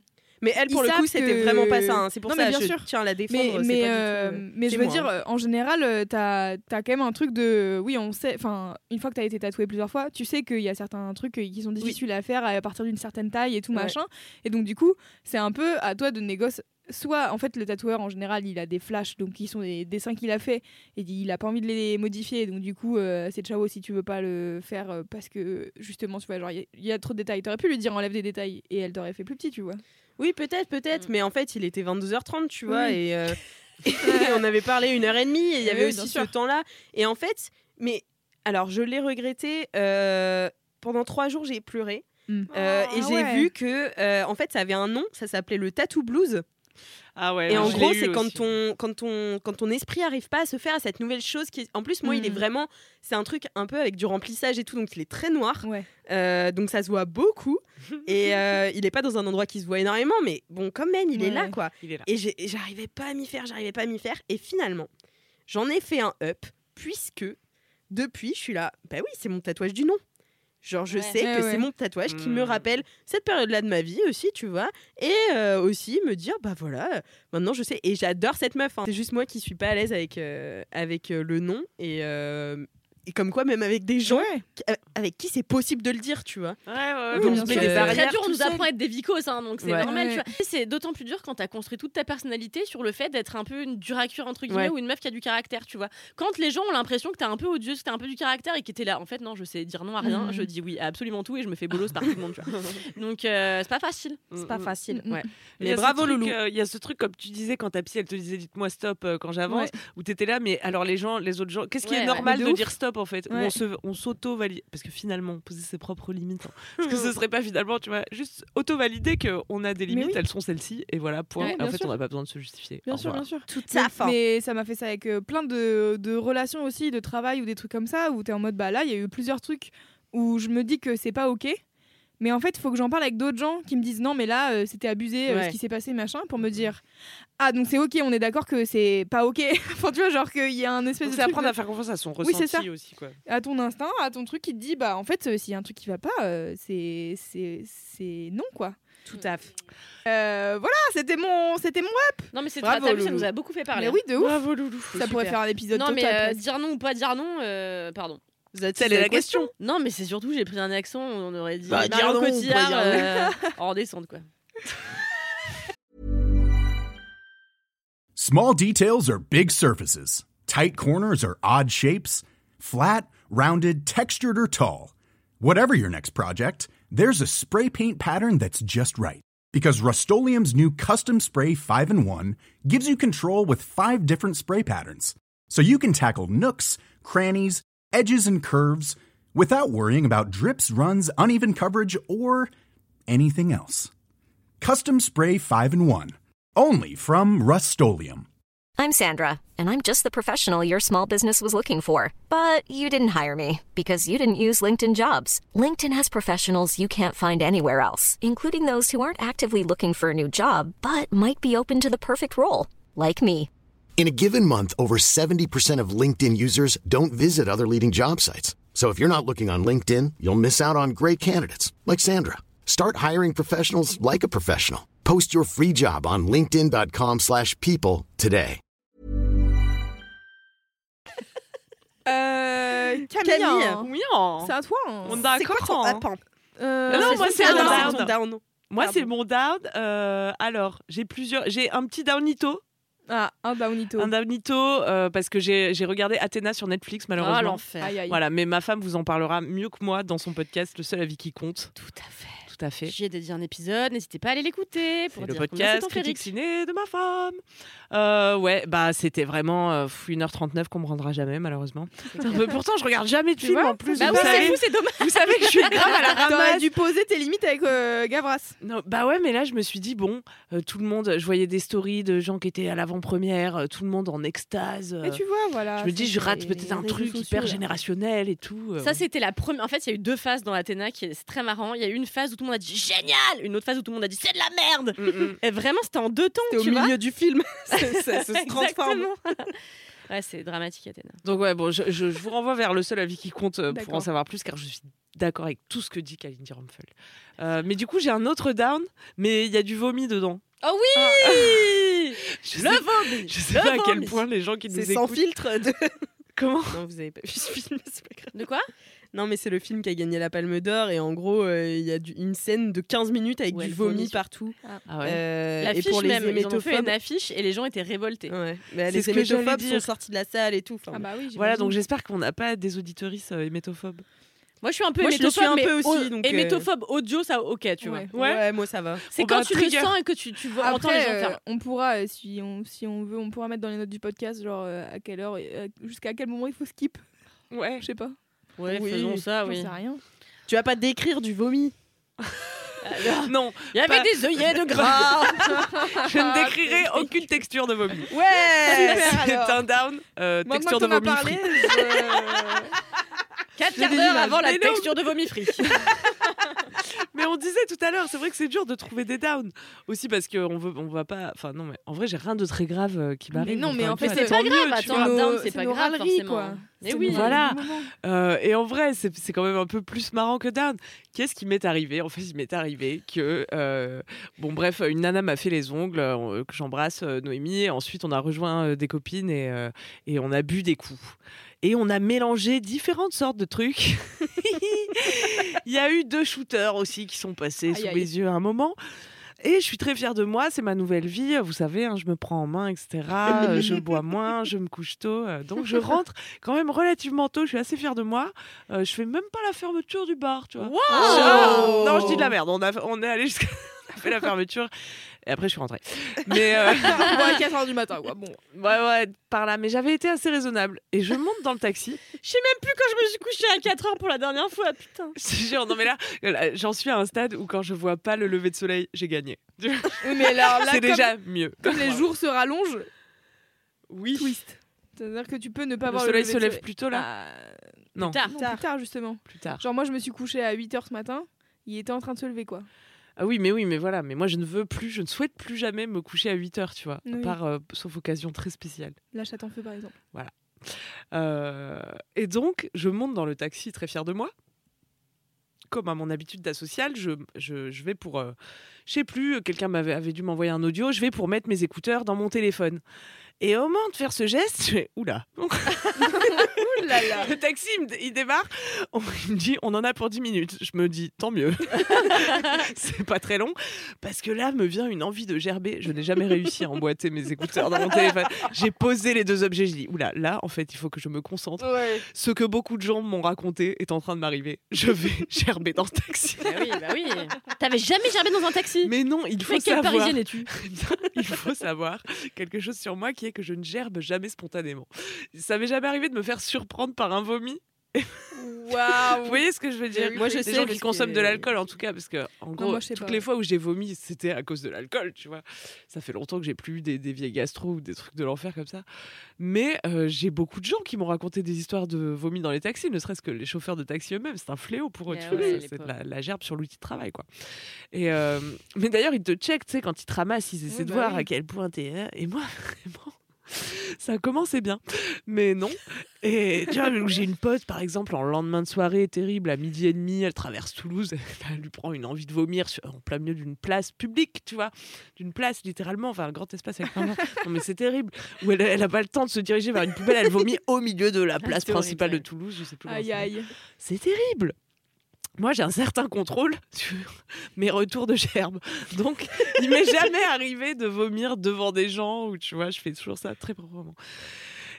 Speaker 2: mais elle pour
Speaker 6: Ils
Speaker 2: le coup c'était
Speaker 6: que-
Speaker 2: vraiment pas ça. hein. C'est pour
Speaker 6: Non,
Speaker 2: ça
Speaker 6: bien
Speaker 2: je
Speaker 6: sûr.
Speaker 2: tiens à la défendre.
Speaker 6: mais
Speaker 2: c'est
Speaker 6: mais,
Speaker 2: pas du
Speaker 6: euh,
Speaker 2: tout, euh,
Speaker 6: mais je veux
Speaker 2: moi,
Speaker 6: dire,
Speaker 2: hein.
Speaker 6: en général, t'as as quand même un truc de. Oui, on sait. Enfin, une fois que t'as été tatoué plusieurs fois, tu sais qu'il y a certains trucs qui sont difficiles à faire à partir d'une certaine taille et tout
Speaker 2: Ouais.
Speaker 6: machin. Et donc, du coup, c'est un peu à toi de négocier. Soit, en fait, le tatoueur, en général, il a des flashs, donc qui sont des dessins qu'il a fait, et il a pas envie de les modifier. Donc, du coup, euh, c'est ciao si tu veux pas le faire, euh, parce que, justement, tu vois, genre, il y a- il y, a trop de détails. T'aurais pu lui dire enlève des détails, et elle t'aurait fait plus petit, tu vois.
Speaker 2: Oui, peut-être, peut-être, mais en fait, il était 22h30, tu vois,
Speaker 6: Oui.
Speaker 2: et, euh, et on avait parlé une heure et demie, et il y avait
Speaker 6: oui,
Speaker 2: aussi ce
Speaker 6: sûr.
Speaker 2: temps-là. Et en fait, mais alors, je l'ai regretté. euh, pendant trois jours, j'ai pleuré.
Speaker 6: Mm.
Speaker 2: euh, et
Speaker 6: Ah
Speaker 2: j'ai
Speaker 6: ouais.
Speaker 2: vu que, euh, en fait, ça avait un nom, ça s'appelait le tattoo blues.
Speaker 3: Ah ouais.
Speaker 2: et en gros, c'est quand ton, quand, ton, quand ton esprit arrive pas à se faire à cette nouvelle chose qui. En plus, moi, il est
Speaker 6: Mm.
Speaker 2: vraiment. C'est un truc un peu avec du remplissage et tout, donc il est très noir.
Speaker 6: Ouais.
Speaker 2: Euh, donc ça se voit beaucoup. et euh, il est pas dans un endroit qui se voit énormément, mais bon, quand même, il est là, quoi.
Speaker 3: Il est là.
Speaker 2: Et j'ai- et j'arrivais pas à m'y faire, j'arrivais pas à m'y faire. Et finalement, j'en ai fait un up, puisque depuis, je suis là, bah oui, c'est mon tatouage du nom. Genre, je
Speaker 1: Ouais.
Speaker 2: sais
Speaker 6: Ouais,
Speaker 2: que
Speaker 6: ouais.
Speaker 2: c'est mon tatouage qui me
Speaker 3: Mm.
Speaker 2: rappelle cette période-là de ma vie aussi, tu vois. Et euh, aussi me dire, bah voilà, maintenant je sais. Et j'adore cette meuf. hein. C'est juste moi qui suis pas à l'aise avec, euh, avec euh, le nom. Et, euh, et comme quoi, même avec des gens
Speaker 6: Ouais.
Speaker 2: qui- euh, avec qui c'est possible de le dire, tu vois.
Speaker 3: Ouais, ouais, donc c'est des
Speaker 6: C'est
Speaker 1: C'est
Speaker 3: barrières.
Speaker 1: très dur, on nous apprend à être des vicos, hein, donc c'est
Speaker 2: Ouais.
Speaker 1: normal.
Speaker 6: Ouais.
Speaker 1: tu vois. C'est d'autant plus dur quand t'as construit toute ta personnalité sur le fait d'être un peu une cuire, entre guillemets,
Speaker 2: Ouais.
Speaker 1: ou une meuf qui a du caractère, tu vois. Quand les gens ont l'impression que t'es un peu odieuse, que t'as un peu du caractère et que t'es là, en fait, non, je sais dire non à rien,
Speaker 6: Mhm.
Speaker 1: je dis oui à absolument tout et je me fais bolos par tout le monde, tu vois. Donc euh, c'est pas facile.
Speaker 2: C'est pas
Speaker 3: Mm, mm.
Speaker 2: facile.
Speaker 6: Mm, mm.
Speaker 2: Ouais.
Speaker 3: Il y
Speaker 2: Mais
Speaker 3: a ce
Speaker 2: bravo,
Speaker 3: truc,
Speaker 2: Loulou.
Speaker 3: euh, Il y a ce truc, comme tu disais, quand ta psy, elle te disait dites-moi stop euh, quand j'avance,
Speaker 6: Ouais.
Speaker 3: où t'étais là, mais alors les gens, les autres gens, qu'est-ce qui est normal de, dire stop en fait
Speaker 6: Ouais.
Speaker 3: On se- On s'auto-valide. Parce que finalement, poser ses propres limites. hein. Parce que ce serait pas finalement, tu vois, juste auto-valider qu'on a des limites,
Speaker 6: oui.
Speaker 3: elles sont celles-ci, et voilà, point.
Speaker 6: Ouais,
Speaker 3: en fait,
Speaker 6: sûr.
Speaker 3: on n'a pas besoin de se justifier.
Speaker 6: Bien
Speaker 3: Au
Speaker 6: sûr,
Speaker 3: revoir.
Speaker 6: bien sûr.
Speaker 2: Tout ça, fin.
Speaker 6: mais ça m'a fait ça avec euh, plein de, de relations aussi, de travail ou des trucs comme ça, où t'es en mode bah là, il y a eu plusieurs trucs où je me dis que c'est pas ok. Mais en fait, il faut que j'en parle avec d'autres gens qui me disent non, mais là, euh, c'était abusé euh,
Speaker 2: Ouais.
Speaker 6: ce qui s'est passé, machin, pour me dire ah, donc c'est ok, on est d'accord que c'est pas ok. enfin, tu vois, genre qu'il y a un espèce
Speaker 3: Donc
Speaker 6: de.
Speaker 3: c'est apprendre
Speaker 6: de-
Speaker 3: à faire confiance à son
Speaker 6: Oui,
Speaker 3: ressenti
Speaker 6: ça.
Speaker 3: aussi, quoi.
Speaker 6: à ton instinct, à ton truc qui te dit bah en fait, euh, s'il y a un truc qui va pas, euh, c'est c'est c'est non, quoi.
Speaker 2: Tout à fait.
Speaker 6: Euh, voilà, c'était mon, c'était mon.
Speaker 1: Non, mais c'est vu, ça nous a beaucoup fait parler.
Speaker 6: Mais oui, de ouf.
Speaker 3: Bravo, Loulou.
Speaker 6: Ça pourrait faire un épisode
Speaker 1: Non, mais euh, dire non ou pas dire non, euh, pardon.
Speaker 2: Telle est la question.
Speaker 1: Non, mais c'est surtout, j'ai pris un accent, on aurait dit
Speaker 2: Bah,
Speaker 1: Marion
Speaker 2: non,
Speaker 1: Cotillard
Speaker 2: dire
Speaker 1: euh, en descente, quoi.
Speaker 7: Small details are big surfaces. Tight corners are odd shapes. Flat, rounded, textured, or tall. Whatever your next project, there's a spray paint pattern that's just right. Because Rust new Custom Spray 5 in 1 gives you control with five different spray patterns. So you can tackle nooks, crannies, edges, and curves without worrying about drips, runs, uneven coverage, or anything else. Custom Spray 5 in 1. Only from Rust
Speaker 8: I'm Sandra, and I'm just the professional your small business was looking for. But you didn't hire me because you didn't use LinkedIn jobs. LinkedIn has professionals you can't find anywhere else, including those who aren't actively looking for a new job but might be open to the perfect role, like me.
Speaker 9: In a given month, over 70% of LinkedIn users don't visit other leading job sites. So if you're not looking on LinkedIn, you'll miss out on great candidates like Sandra. Start hiring professionals like a professional. Post your free job on linkedin.com/people slash people today.
Speaker 6: Euh, Camille,
Speaker 2: Camille.
Speaker 3: Oui, hein.
Speaker 6: c'est à toi. hein.
Speaker 3: On
Speaker 2: C'est quoi ton
Speaker 3: d'accord. hein.
Speaker 6: Euh,
Speaker 3: Non, moi, c'est
Speaker 1: down.
Speaker 3: un down.
Speaker 2: down.
Speaker 3: Moi, c'est mon down. Euh, alors, j'ai plusieurs. J'ai un petit downito.
Speaker 6: Ah, un downito.
Speaker 3: Un downito euh, parce que j'ai regardé Athéna sur Netflix,
Speaker 1: Ah,
Speaker 3: malheureusement.
Speaker 1: l'enfer.
Speaker 6: Aïe, aïe.
Speaker 3: voilà, mais ma femme vous en parlera mieux que moi dans son podcast Le seul avis qui compte.
Speaker 1: Tout à fait.
Speaker 3: Tout t'as fait
Speaker 1: J'ai dédié un épisode, n'hésitez pas à aller l'écouter pour
Speaker 3: le podcast critique ciné de ma femme. Euh, ouais, bah c'était vraiment euh, 1h39 qu'on me rendra jamais malheureusement. Pourtant je regarde jamais de
Speaker 6: Tu
Speaker 3: film
Speaker 6: vois
Speaker 3: en plus.
Speaker 1: Bah
Speaker 3: vous
Speaker 1: c'est
Speaker 3: savez.
Speaker 1: fou, c'est dommage.
Speaker 3: Vous savez que je suis grave à la
Speaker 6: T'aurais
Speaker 3: ramasse.
Speaker 6: dû poser tes limites avec euh, Gavras.
Speaker 3: Non, bah ouais, mais là je me suis dit bon, euh, tout le monde, je voyais des stories de gens qui étaient à l'avant-première, euh, tout le monde en extase. euh,
Speaker 6: Mais tu vois, voilà.
Speaker 3: je me dis je rate peut-être un truc
Speaker 6: sociaux,
Speaker 3: hyper
Speaker 6: là.
Speaker 3: générationnel et tout. euh.
Speaker 1: Ça, c'était la première. En fait, il y a eu deux phases dans Athéna qui est c'est très marrant. Il y a eu une phase où tout le monde a dit génial, une autre phase où tout le monde a dit c'est de la merde.
Speaker 3: Mm, mm.
Speaker 1: Et vraiment, c'était en deux temps,
Speaker 2: T'es au
Speaker 1: tu vois.
Speaker 2: milieu du film. ça, se transforme.
Speaker 1: Ouais, c'est dramatique Athéna.
Speaker 3: Donc ouais, bon, je, je- je vous renvoie vers le seul avis qui compte euh, pour en savoir plus, car je suis d'accord avec tout ce que dit Kalindi Rumpel. Euh, mais du coup, j'ai un autre down, mais il y a du vomi dedans.
Speaker 1: Oh oui
Speaker 3: Je
Speaker 1: Le
Speaker 3: sais,
Speaker 1: vomi
Speaker 3: je sais
Speaker 1: Le
Speaker 3: pas à quel point les gens qui nous
Speaker 2: C'est sans
Speaker 3: écoutent...
Speaker 2: filtre. De...
Speaker 3: Comment
Speaker 2: Non, vous avez pas vu ce film, c'est pas grave.
Speaker 1: De quoi?
Speaker 2: Non, mais c'est le film qui a gagné la Palme d'Or et en gros, euh, il y a du- une scène de 15 minutes avec
Speaker 1: Ouais,
Speaker 2: du vomi partout.
Speaker 3: Ah ouais.
Speaker 2: Euh, et
Speaker 1: L'affiche
Speaker 2: pour les
Speaker 1: même, ils ont fait une affiche et les gens étaient révoltés.
Speaker 2: Ouais. Mais
Speaker 3: C'est
Speaker 2: les hémétophobes sont sortis de la salle et tout. Enfin,
Speaker 6: Ah bah oui,
Speaker 3: Voilà, donc j'espère qu'on n'a pas des auditoristes euh, hémétophobes.
Speaker 1: Moi, je suis un peu
Speaker 2: Moi,
Speaker 1: hémétophobe,
Speaker 2: un peu
Speaker 1: mais
Speaker 2: aussi,
Speaker 1: au-
Speaker 2: donc, euh,
Speaker 1: hémétophobe audio, ça, ok, tu
Speaker 6: Ouais.
Speaker 1: vois.
Speaker 2: ouais. moi ça va.
Speaker 1: C'est quand
Speaker 3: va
Speaker 1: tu
Speaker 3: trigger.
Speaker 1: le sens et que tu, tu vois, entends les
Speaker 6: Après,
Speaker 1: gens
Speaker 6: euh,
Speaker 1: faire.
Speaker 6: on pourra, si on, si on veut, on pourra mettre dans les notes du podcast, genre euh, à quelle heure, euh, jusqu'à quel moment il faut skip.
Speaker 3: Ouais.
Speaker 6: Je sais pas.
Speaker 1: Ouais,
Speaker 2: Oui.
Speaker 1: faisons ça, oui.
Speaker 6: sais rien.
Speaker 2: Tu vas pas décrire du vomi.
Speaker 3: Non,
Speaker 1: Il y avait
Speaker 3: Pas-
Speaker 1: des œillets de gras.
Speaker 3: je ne décrirai aucune texture de vomi.
Speaker 2: Ouais
Speaker 3: C'est
Speaker 6: alors.
Speaker 3: un down, euh, texture de vomi
Speaker 6: parlé, je-
Speaker 1: 4
Speaker 6: J'ai
Speaker 1: quarts d'heure avant la texture de vomi free.
Speaker 3: Mais on disait tout à l'heure, c'est vrai que c'est dur de trouver des downs. Aussi parce qu'on veut, on va pas. Enfin, non, mais en vrai, j'ai rien de très grave euh, qui m'arrive.
Speaker 6: non, mais en fait,
Speaker 1: c'est pas grave, attends, un down,
Speaker 6: nos-
Speaker 1: c'est pas
Speaker 6: nos
Speaker 1: grave, forcément.
Speaker 6: quoi.
Speaker 1: Mais
Speaker 6: C'est
Speaker 1: oui.
Speaker 6: nos-
Speaker 3: Voilà.
Speaker 6: nos.
Speaker 3: Euh, et en vrai, c'est c'est quand même un peu plus marrant que down. Qu'est-ce qui m'est arrivé? En fait, il m'est arrivé que, euh, bon, bref, une nana m'a fait les ongles, euh, que j'embrasse euh, Noémie. Et ensuite, on a rejoint euh, des copines et, euh, et on a bu des coups. Et on a mélangé différentes sortes de trucs. Il y a eu deux shooters aussi qui sont passés
Speaker 6: Aïe,
Speaker 3: sous
Speaker 6: aïe.
Speaker 3: mes yeux à un moment. Et je suis très fière de moi, c'est ma nouvelle vie. Vous savez, hein, je me prends en main, etc. Euh, je bois moins, je me couche tôt. euh, donc je rentre quand même relativement tôt. Je suis assez fière de moi. Euh, je fais même pas la fermeture du bar, tu vois.
Speaker 1: Wow
Speaker 3: non, je dis de la merde. On, a, on est allé jusqu'à. fait la fermeture. Et après, je suis rentrée. Mais. euh,
Speaker 6: Bon, à 4h du matin, quoi. Bon.
Speaker 3: Ouais, ouais, par là. Mais j'avais été assez raisonnable. Et je monte dans le taxi.
Speaker 1: Je sais même plus quand je me suis couchée à 4 heures pour la dernière fois, putain.
Speaker 3: Je te jure, non mais là, là, j'en suis à un stade où quand je vois pas le lever de soleil, j'ai gagné.
Speaker 6: Mais alors là,
Speaker 3: C'est déjà mieux.
Speaker 6: comme les jours se rallongent,
Speaker 3: Oui.
Speaker 6: twist. C'est-à-dire que tu peux ne pas
Speaker 3: Le
Speaker 6: voir
Speaker 3: soleil
Speaker 6: le
Speaker 3: se
Speaker 6: lever de
Speaker 3: lève plus tôt là
Speaker 6: Ah,
Speaker 3: Non,
Speaker 1: Tard.
Speaker 6: non, plus tard, justement.
Speaker 3: plus tard.
Speaker 6: Genre, moi, je me suis couchée à 8h ce matin. Il était en train de se lever, quoi.
Speaker 3: Ah oui, mais oui, mais voilà. Mais moi, je ne veux plus, je ne souhaite plus jamais me coucher à 8 heures, tu vois. À
Speaker 6: Oui.
Speaker 3: part, euh, sauf occasion très spéciale.
Speaker 6: La chatte en feu, par exemple.
Speaker 3: Euh, et donc, je monte dans le taxi très fier de moi. Comme à mon habitude d'asocial, je, je, je vais pour. euh, je sais plus, quelqu'un m'avait avait dû m'envoyer un audio. Je vais pour mettre mes écouteurs dans mon téléphone. Et au moment de faire ce geste, je fais Oula
Speaker 6: là là
Speaker 3: Le taxi, il démarre. On- Il me dit On en a pour 10 minutes. Je me dis Tant mieux. c'est pas très long. Parce que là, me vient une envie de gerber. Je n'ai jamais réussi à emboîter mes écouteurs dans mon téléphone. J'ai posé les deux objets. Je dis Oula, là, en fait, il faut que je me concentre.
Speaker 6: Ouais.
Speaker 3: Ce que beaucoup de gens m'ont raconté est en train de m'arriver. Je vais gerber dans ce taxi.
Speaker 1: Bah oui, bah oui. T'avais jamais gerbé dans un taxi?
Speaker 3: Mais non, il faut
Speaker 1: Mais quelle
Speaker 3: savoir.
Speaker 1: parisienne es-tu?
Speaker 3: Il faut savoir quelque chose sur moi qui est que je ne gerbe jamais spontanément. Ça m'est jamais arrivé de me faire surprendre par un vomi.
Speaker 6: Waouh
Speaker 3: Vous voyez ce que je veux dire?
Speaker 2: Moi, je sais
Speaker 3: gens qui consomment
Speaker 2: que-
Speaker 3: de l'alcool, en tout cas, parce que en gros,
Speaker 6: moi,
Speaker 3: toutes
Speaker 6: pas.
Speaker 3: les fois où j'ai vomi, c'était à cause de l'alcool, tu vois. Ça fait longtemps que j'ai plus eu des, des vieilles gastro ou des trucs de l'enfer comme ça. Mais euh, j'ai beaucoup de gens qui m'ont raconté des histoires de vomi dans les taxis, ne serait-ce que les chauffeurs de taxi eux-mêmes. C'est un fléau pour eux, tu vois.
Speaker 1: ouais,
Speaker 3: c'est- la, la gerbe sur l'outil de travail, quoi. Et euh, mais d'ailleurs, ils te checkent, tu sais, quand ils te ramassent, ils essaient
Speaker 6: Oui,
Speaker 3: de
Speaker 6: bah
Speaker 3: voir
Speaker 6: oui.
Speaker 3: à quel point t'es. hein. Et moi, vraiment. Ça commençait bien, mais non. Et tu vois, j'ai une pote, par exemple, en lendemain de soirée terrible, à midi et demi, elle traverse Toulouse, elle lui prend une envie de vomir sur- en plein milieu d'une place publique, tu vois, d'une place littéralement, enfin un grand espace avec plein de. Non mais c'est terrible. Où elle, elle a pas le temps de se diriger vers une poubelle, elle vomit au milieu de la place
Speaker 1: c'est horrible,
Speaker 3: principale de Toulouse, je sais plus.
Speaker 6: Aïe aïe.
Speaker 3: c'est terrible. Moi, j'ai un certain contrôle sur mes retours de gerbe. Donc, il m'est jamais arrivé de vomir devant des gens ou tu vois, je fais toujours ça très proprement.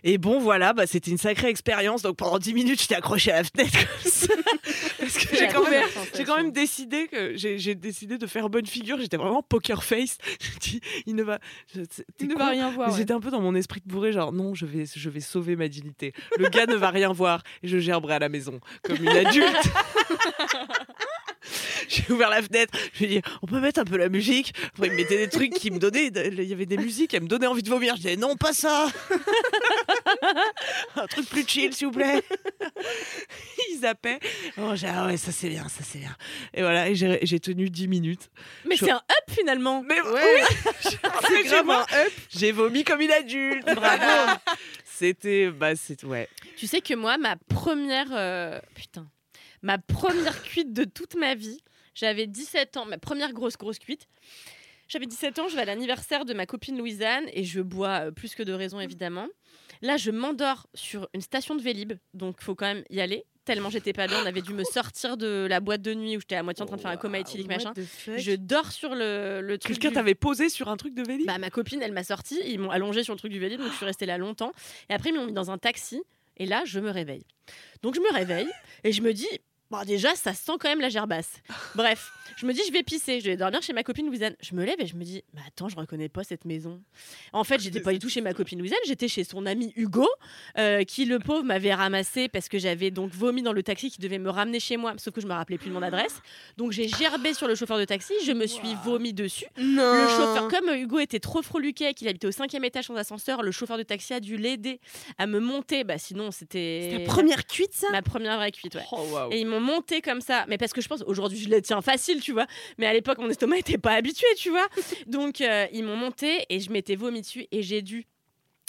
Speaker 3: Et bon, voilà, bah, c'était une sacrée expérience. Donc pendant 10 minutes, j'étais accrochée à la fenêtre comme ça. Parce que j'ai quand, même- j'ai quand même décidé que j'ai décidé de faire bonne figure. J'étais vraiment poker face. Dis, il ne va. je-
Speaker 6: Il ne va rien voir. ouais.
Speaker 3: J'étais un peu dans mon esprit de bourré, genre non, je vais, je vais sauver ma dignité. Le gars ne va rien voir et je gerberai à la maison comme une adulte. J'ai ouvert la fenêtre, je lui ai dit on peut mettre un peu la musique? Après, il me mettait des trucs qui me donnaient, il y avait des musiques, elles me donnaient envie de vomir. Je disais non, pas ça. un truc plus chill, s'il vous plaît. il zappait. Oh, j'ai ah ouais, ça c'est bien, ça c'est bien. Et voilà, et j'ai j'ai tenu 10 minutes.
Speaker 1: Mais
Speaker 3: Je-
Speaker 1: c'est un up finalement.
Speaker 3: Mais
Speaker 2: Ouais.
Speaker 3: oui,
Speaker 2: C'est grave un up.
Speaker 3: j'ai vomi comme une adulte. Bravo. C'était, bah, c'est, ouais.
Speaker 1: Tu sais que moi, ma première. euh, Putain. Ma première cuite de toute ma vie, j'avais 17 ans, ma première grosse, grosse cuite. J'avais 17 ans, je vais à l'anniversaire de ma copine Louisanne et je bois euh, plus que de raison, évidemment. Là, je m'endors sur une station de Vélib, donc faut quand même y aller. Tellement j'étais pas bien, on avait dû me sortir de la boîte de nuit où j'étais à moitié en train de faire un coma éthylique, machin. Je dors sur le, le truc.
Speaker 3: Quelqu'un
Speaker 1: du-
Speaker 3: t'avait posé sur un truc de Vélib?
Speaker 1: Bah, ma copine, elle m'a sorti, ils m'ont allongé sur le truc du Vélib, donc je suis restée là longtemps. Et après, ils m'ont mis dans un taxi, et là, je me réveille. Donc, je me réveille, et je me dis, bon, déjà, ça sent quand même la gerbasse. Bref, je me dis, je vais pisser, je vais dormir chez ma copine Louisanne. Je me lève et je me dis, mais attends, je reconnais pas cette maison. En fait, j'étais pas du tout chez ma copine Louisanne, j'étais chez son ami Hugo, euh, qui, le pauvre, m'avait ramassé parce que j'avais donc vomi dans le taxi qui devait me ramener chez moi, sauf que je me rappelais plus de mon adresse. Donc, j'ai gerbé sur le chauffeur de taxi, je me suis vomi dessus.
Speaker 2: Non.
Speaker 1: Le chauffeur, comme Hugo était trop froluquet, qu'il habitait au cinquième étage sans ascenseur, le chauffeur de taxi a dû l'aider à me monter. Bah sinon, c'était
Speaker 2: Ta première cuite, ça?
Speaker 1: Ma première vraie cuite, ouais.
Speaker 3: Oh, waouh.
Speaker 1: Et ils m'ont monté comme ça, mais parce que je pense aujourd'hui je les tiens facile, tu vois. Mais à l'époque mon estomac était pas habitué, tu vois. Donc euh, ils m'ont monté et je m'étais vomi dessus et j'ai dû.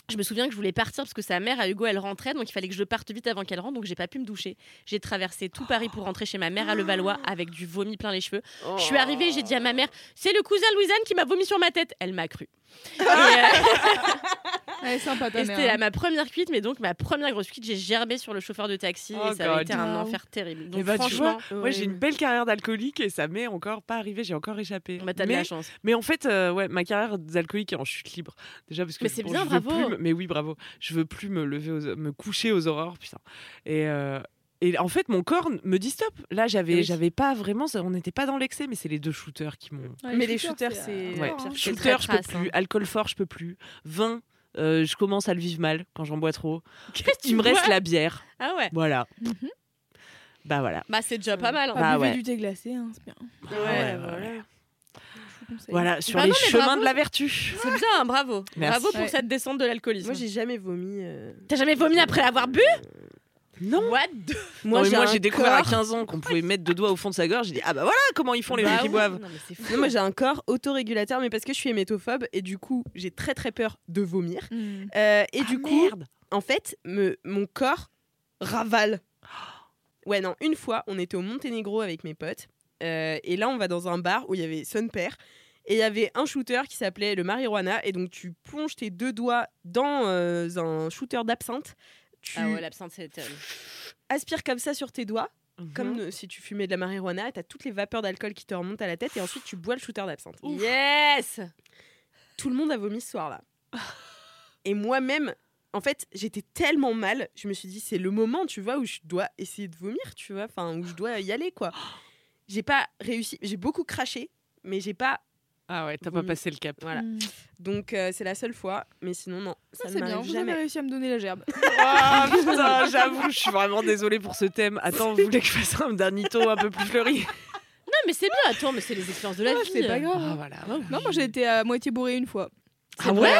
Speaker 1: Je me souviens que je voulais partir parce que sa mère à Hugo elle rentrait donc il fallait que je parte vite avant qu'elle rentre donc j'ai pas pu me doucher. J'ai traversé tout Paris pour rentrer chez ma mère à Levallois avec du vomi plein les cheveux. Je suis arrivée, j'ai dit à ma mère c'est le cousin Louisanne qui m'a vomi sur ma tête. Elle m'a cru. Et, euh,
Speaker 6: Elle est sympa ta
Speaker 1: et
Speaker 6: mère.
Speaker 1: c'était
Speaker 6: hein.
Speaker 1: ma première cuite, mais donc ma première grosse cuite, j'ai gerbé sur le chauffeur de taxi
Speaker 3: Oh
Speaker 1: et ça a été un enfer terrible. Donc
Speaker 3: bah, tu
Speaker 1: franchement,
Speaker 3: Moi, j'ai une belle carrière d'alcoolique et ça m'est encore pas arrivé. J'ai encore échappé.
Speaker 1: bah, t'as de
Speaker 3: mais,
Speaker 1: la chance.
Speaker 3: mais en fait, euh, ouais, ma carrière d'alcoolique est en chute libre. Déjà parce que
Speaker 1: Mais c'est bien, bravo.
Speaker 3: plus mais oui, bravo. Je veux plus me lever, aux- me coucher aux aurores, putain. Et euh, et en fait, mon corps me dit stop. Là, j'avais,
Speaker 1: Oui.
Speaker 3: j'avais pas vraiment. On n'était pas dans l'excès, mais c'est les deux shooters qui m'ont.
Speaker 6: Ouais,
Speaker 2: Mais les shooters, c'est-
Speaker 6: euh,
Speaker 3: Ouais.
Speaker 6: hein.
Speaker 1: C'est
Speaker 3: Shooter,
Speaker 1: très
Speaker 3: je peux
Speaker 1: trace,
Speaker 3: plus.
Speaker 1: hein.
Speaker 3: Alcool fort, je peux plus. Vin, euh, je commence à le vivre mal quand j'en bois trop. Il me reste la bière.
Speaker 1: Ah ouais.
Speaker 3: Voilà.
Speaker 6: Mhm.
Speaker 3: Bah voilà.
Speaker 1: Bah c'est déjà pas mal. hein.
Speaker 3: Bah ouais.
Speaker 6: du thé glacé, hein, c'est bien.
Speaker 1: Ouais,
Speaker 3: voilà.
Speaker 6: Conseille.
Speaker 3: Voilà, sur
Speaker 1: Bah
Speaker 3: les
Speaker 1: non, mais
Speaker 3: chemins
Speaker 1: bravo.
Speaker 3: de la vertu.
Speaker 1: C'est bien, hein, bravo.
Speaker 3: Merci.
Speaker 1: Bravo pour
Speaker 6: Ouais.
Speaker 1: cette descente de l'alcoolisme.
Speaker 2: Moi, j'ai jamais vomi. euh.
Speaker 1: T'as jamais vomi après avoir bu?
Speaker 3: Non.
Speaker 1: What the-
Speaker 3: Moi, j'ai découvert à
Speaker 2: corps-
Speaker 3: 15 ans qu'on pouvait mettre deux doigts au fond de sa gorge. J'ai dit, ah bah voilà comment ils font les
Speaker 1: Bah
Speaker 3: gens qui boivent.
Speaker 1: Non, mais c'est fou.
Speaker 2: Non, moi j'ai un corps autorégulateur, mais parce que je suis hémétophobe et du coup j'ai très très peur de vomir.
Speaker 6: Mm.
Speaker 2: Euh, et
Speaker 3: Ah,
Speaker 2: du coup,
Speaker 3: merde.
Speaker 2: en fait, me, mon corps ravale. Ouais, non, une fois, on était au Monténégro avec mes potes. Euh, et là, on va dans un bar où il y avait son père. Et il y avait un shooter qui s'appelait le marijuana. Et donc, tu plonges tes deux doigts dans euh, un shooter d'absinthe. Tu
Speaker 1: Ah ouais, l'absinthe c'est terrible.
Speaker 2: aspires comme ça sur tes doigts,
Speaker 3: Mhm.
Speaker 2: comme euh, si tu fumais de la marijuana. Tu as toutes les vapeurs d'alcool qui te remontent à la tête. Et ensuite, tu bois le shooter d'absinthe.
Speaker 1: Yes
Speaker 2: Tout le monde a vomi ce soir-là. Et moi-même, en fait, j'étais tellement mal, je me suis dit, c'est le moment, tu vois, où je dois essayer de vomir, tu vois, enfin, où je dois y aller, quoi. J'ai pas réussi, j'ai beaucoup craché, mais j'ai pas.
Speaker 3: Ah ouais, t'as pas passé le cap.
Speaker 2: Voilà.
Speaker 6: Mm.
Speaker 2: Donc, euh, c'est la seule fois, mais sinon, non,
Speaker 6: Ça,
Speaker 2: ça
Speaker 6: c'est bien,
Speaker 2: m'arrive
Speaker 6: vous avez
Speaker 2: jamais.
Speaker 6: réussi à me donner la gerbe.
Speaker 3: Ah putain, j'avoue, je suis vraiment désolée pour ce thème. Attends, vous voulez que je fasse un dernito un peu plus fleuri?
Speaker 1: Non mais c'est bien, attends, mais c'est les expériences de la
Speaker 6: Ouais,
Speaker 1: vie.
Speaker 6: c'est pas grave.
Speaker 3: Ah voilà.
Speaker 6: Non, moi j'ai été à moitié bourré une fois.
Speaker 3: Ah ouais?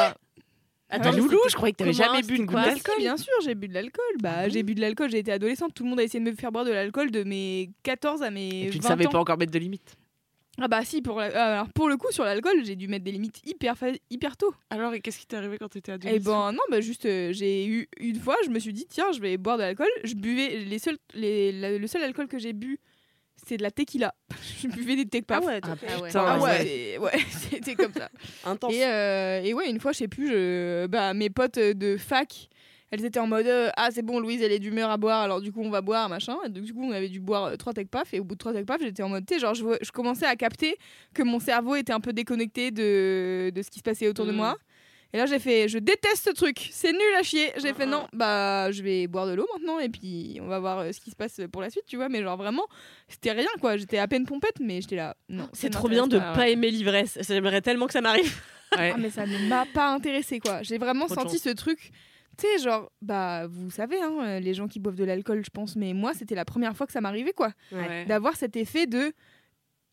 Speaker 1: Attends,
Speaker 3: Bah,
Speaker 1: mais
Speaker 3: Loulou, je croyais que t'avais jamais bu une goutte d'alcool.
Speaker 6: Bien sûr, j'ai bu de l'alcool. Bah,
Speaker 3: Ah
Speaker 6: j'ai bu de l'alcool, j'ai été adolescente, tout le monde a essayé de me faire boire de l'alcool de mes 14 à mes
Speaker 3: Et tu ne
Speaker 6: 20
Speaker 3: savais
Speaker 6: ans.
Speaker 3: pas encore mettre de limite.
Speaker 6: Ah bah si, pour, la- ah, alors, pour le coup, sur l'alcool, j'ai dû mettre des limites hyper, fa- hyper tôt.
Speaker 3: Alors, et qu'est-ce qui t'est arrivé quand t'étais ado
Speaker 6: Et ben non, bah juste, euh, j'ai eu une fois, je me suis dit, tiens, je vais boire de l'alcool. Je buvais, les seuls, les, le seul alcool que j'ai bu, c'est de la tequila. je buvais des tech
Speaker 2: Ah ouais,
Speaker 1: Ah.
Speaker 3: Putain,
Speaker 6: Ah ouais, c'était comme ça.
Speaker 2: intense.
Speaker 6: Et, euh, et ouais, une fois, je sais plus, je, bah, mes potes de fac, elles étaient en mode euh, Ah, c'est bon, Louise, elle est d'humeur à boire, alors du coup, on va boire, machin. Et donc, du coup, on avait dû boire euh, trois tech puffs. Et au bout de trois tech puffs, j'étais en mode, tu sais, genre, je commençais à capter que mon cerveau était un peu déconnecté de, de ce qui se passait autour de
Speaker 1: Mm.
Speaker 6: moi. Et là, j'ai fait, je déteste ce truc, c'est nul à chier. J'ai fait, non, bah, je vais boire de l'eau maintenant et puis on va voir euh, ce qui se passe pour la suite, tu vois. Mais genre, vraiment, c'était rien, quoi. J'étais à peine pompette, mais j'étais là, non.
Speaker 1: C'est trop bien de
Speaker 6: m'intéresse
Speaker 1: pas aimer l'ivresse. J'aimerais tellement que ça m'arrive.
Speaker 3: Ouais.
Speaker 6: Ah, mais ça ne m'a pas intéressé, quoi. J'ai vraiment
Speaker 1: Trop
Speaker 6: senti ce truc. Tu sais, genre, bah, vous savez, hein, euh, les gens qui boivent de l'alcool, je pense, mais moi, c'était la première fois que ça m'arrivait, quoi.
Speaker 3: Ouais.
Speaker 6: D'avoir cet effet de.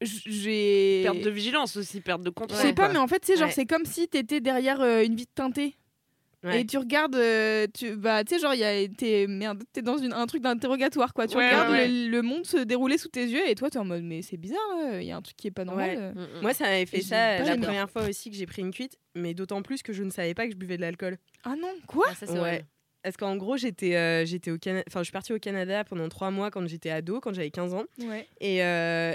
Speaker 6: J'ai.
Speaker 3: Perte de vigilance aussi, perte de
Speaker 6: Je
Speaker 3: contrôle.
Speaker 6: sais pas,
Speaker 3: quoi.
Speaker 6: mais en fait, sais, genre,
Speaker 3: Ouais.
Speaker 6: c'est comme si t'étais derrière euh, une vitre teintée.
Speaker 3: Ouais.
Speaker 6: Et tu regardes, euh, tu, bah, tu sais, genre, il y a, t'es, merde, t'es dans une, un truc d'interrogatoire, quoi. Tu
Speaker 3: Ouais,
Speaker 6: regardes
Speaker 3: ouais,
Speaker 6: Le, le monde se dérouler sous tes yeux et toi, t'es en mode, mais c'est bizarre, il y a un truc qui est pas normal.
Speaker 2: Ouais.
Speaker 6: euh.
Speaker 2: Moi, ça m'avait fait
Speaker 6: Et
Speaker 2: ça la première fois aussi que j'ai pris une cuite, mais d'autant plus que je ne savais pas que je buvais de l'alcool.
Speaker 6: Ah non, quoi
Speaker 1: ça, c'est vrai.
Speaker 2: Parce qu'en gros, j'étais euh, j'étais au Canada, enfin, je suis partie au Canada pendant trois mois quand j'étais ado, quand j'avais 15 ans.
Speaker 6: Ouais.
Speaker 2: Et, euh,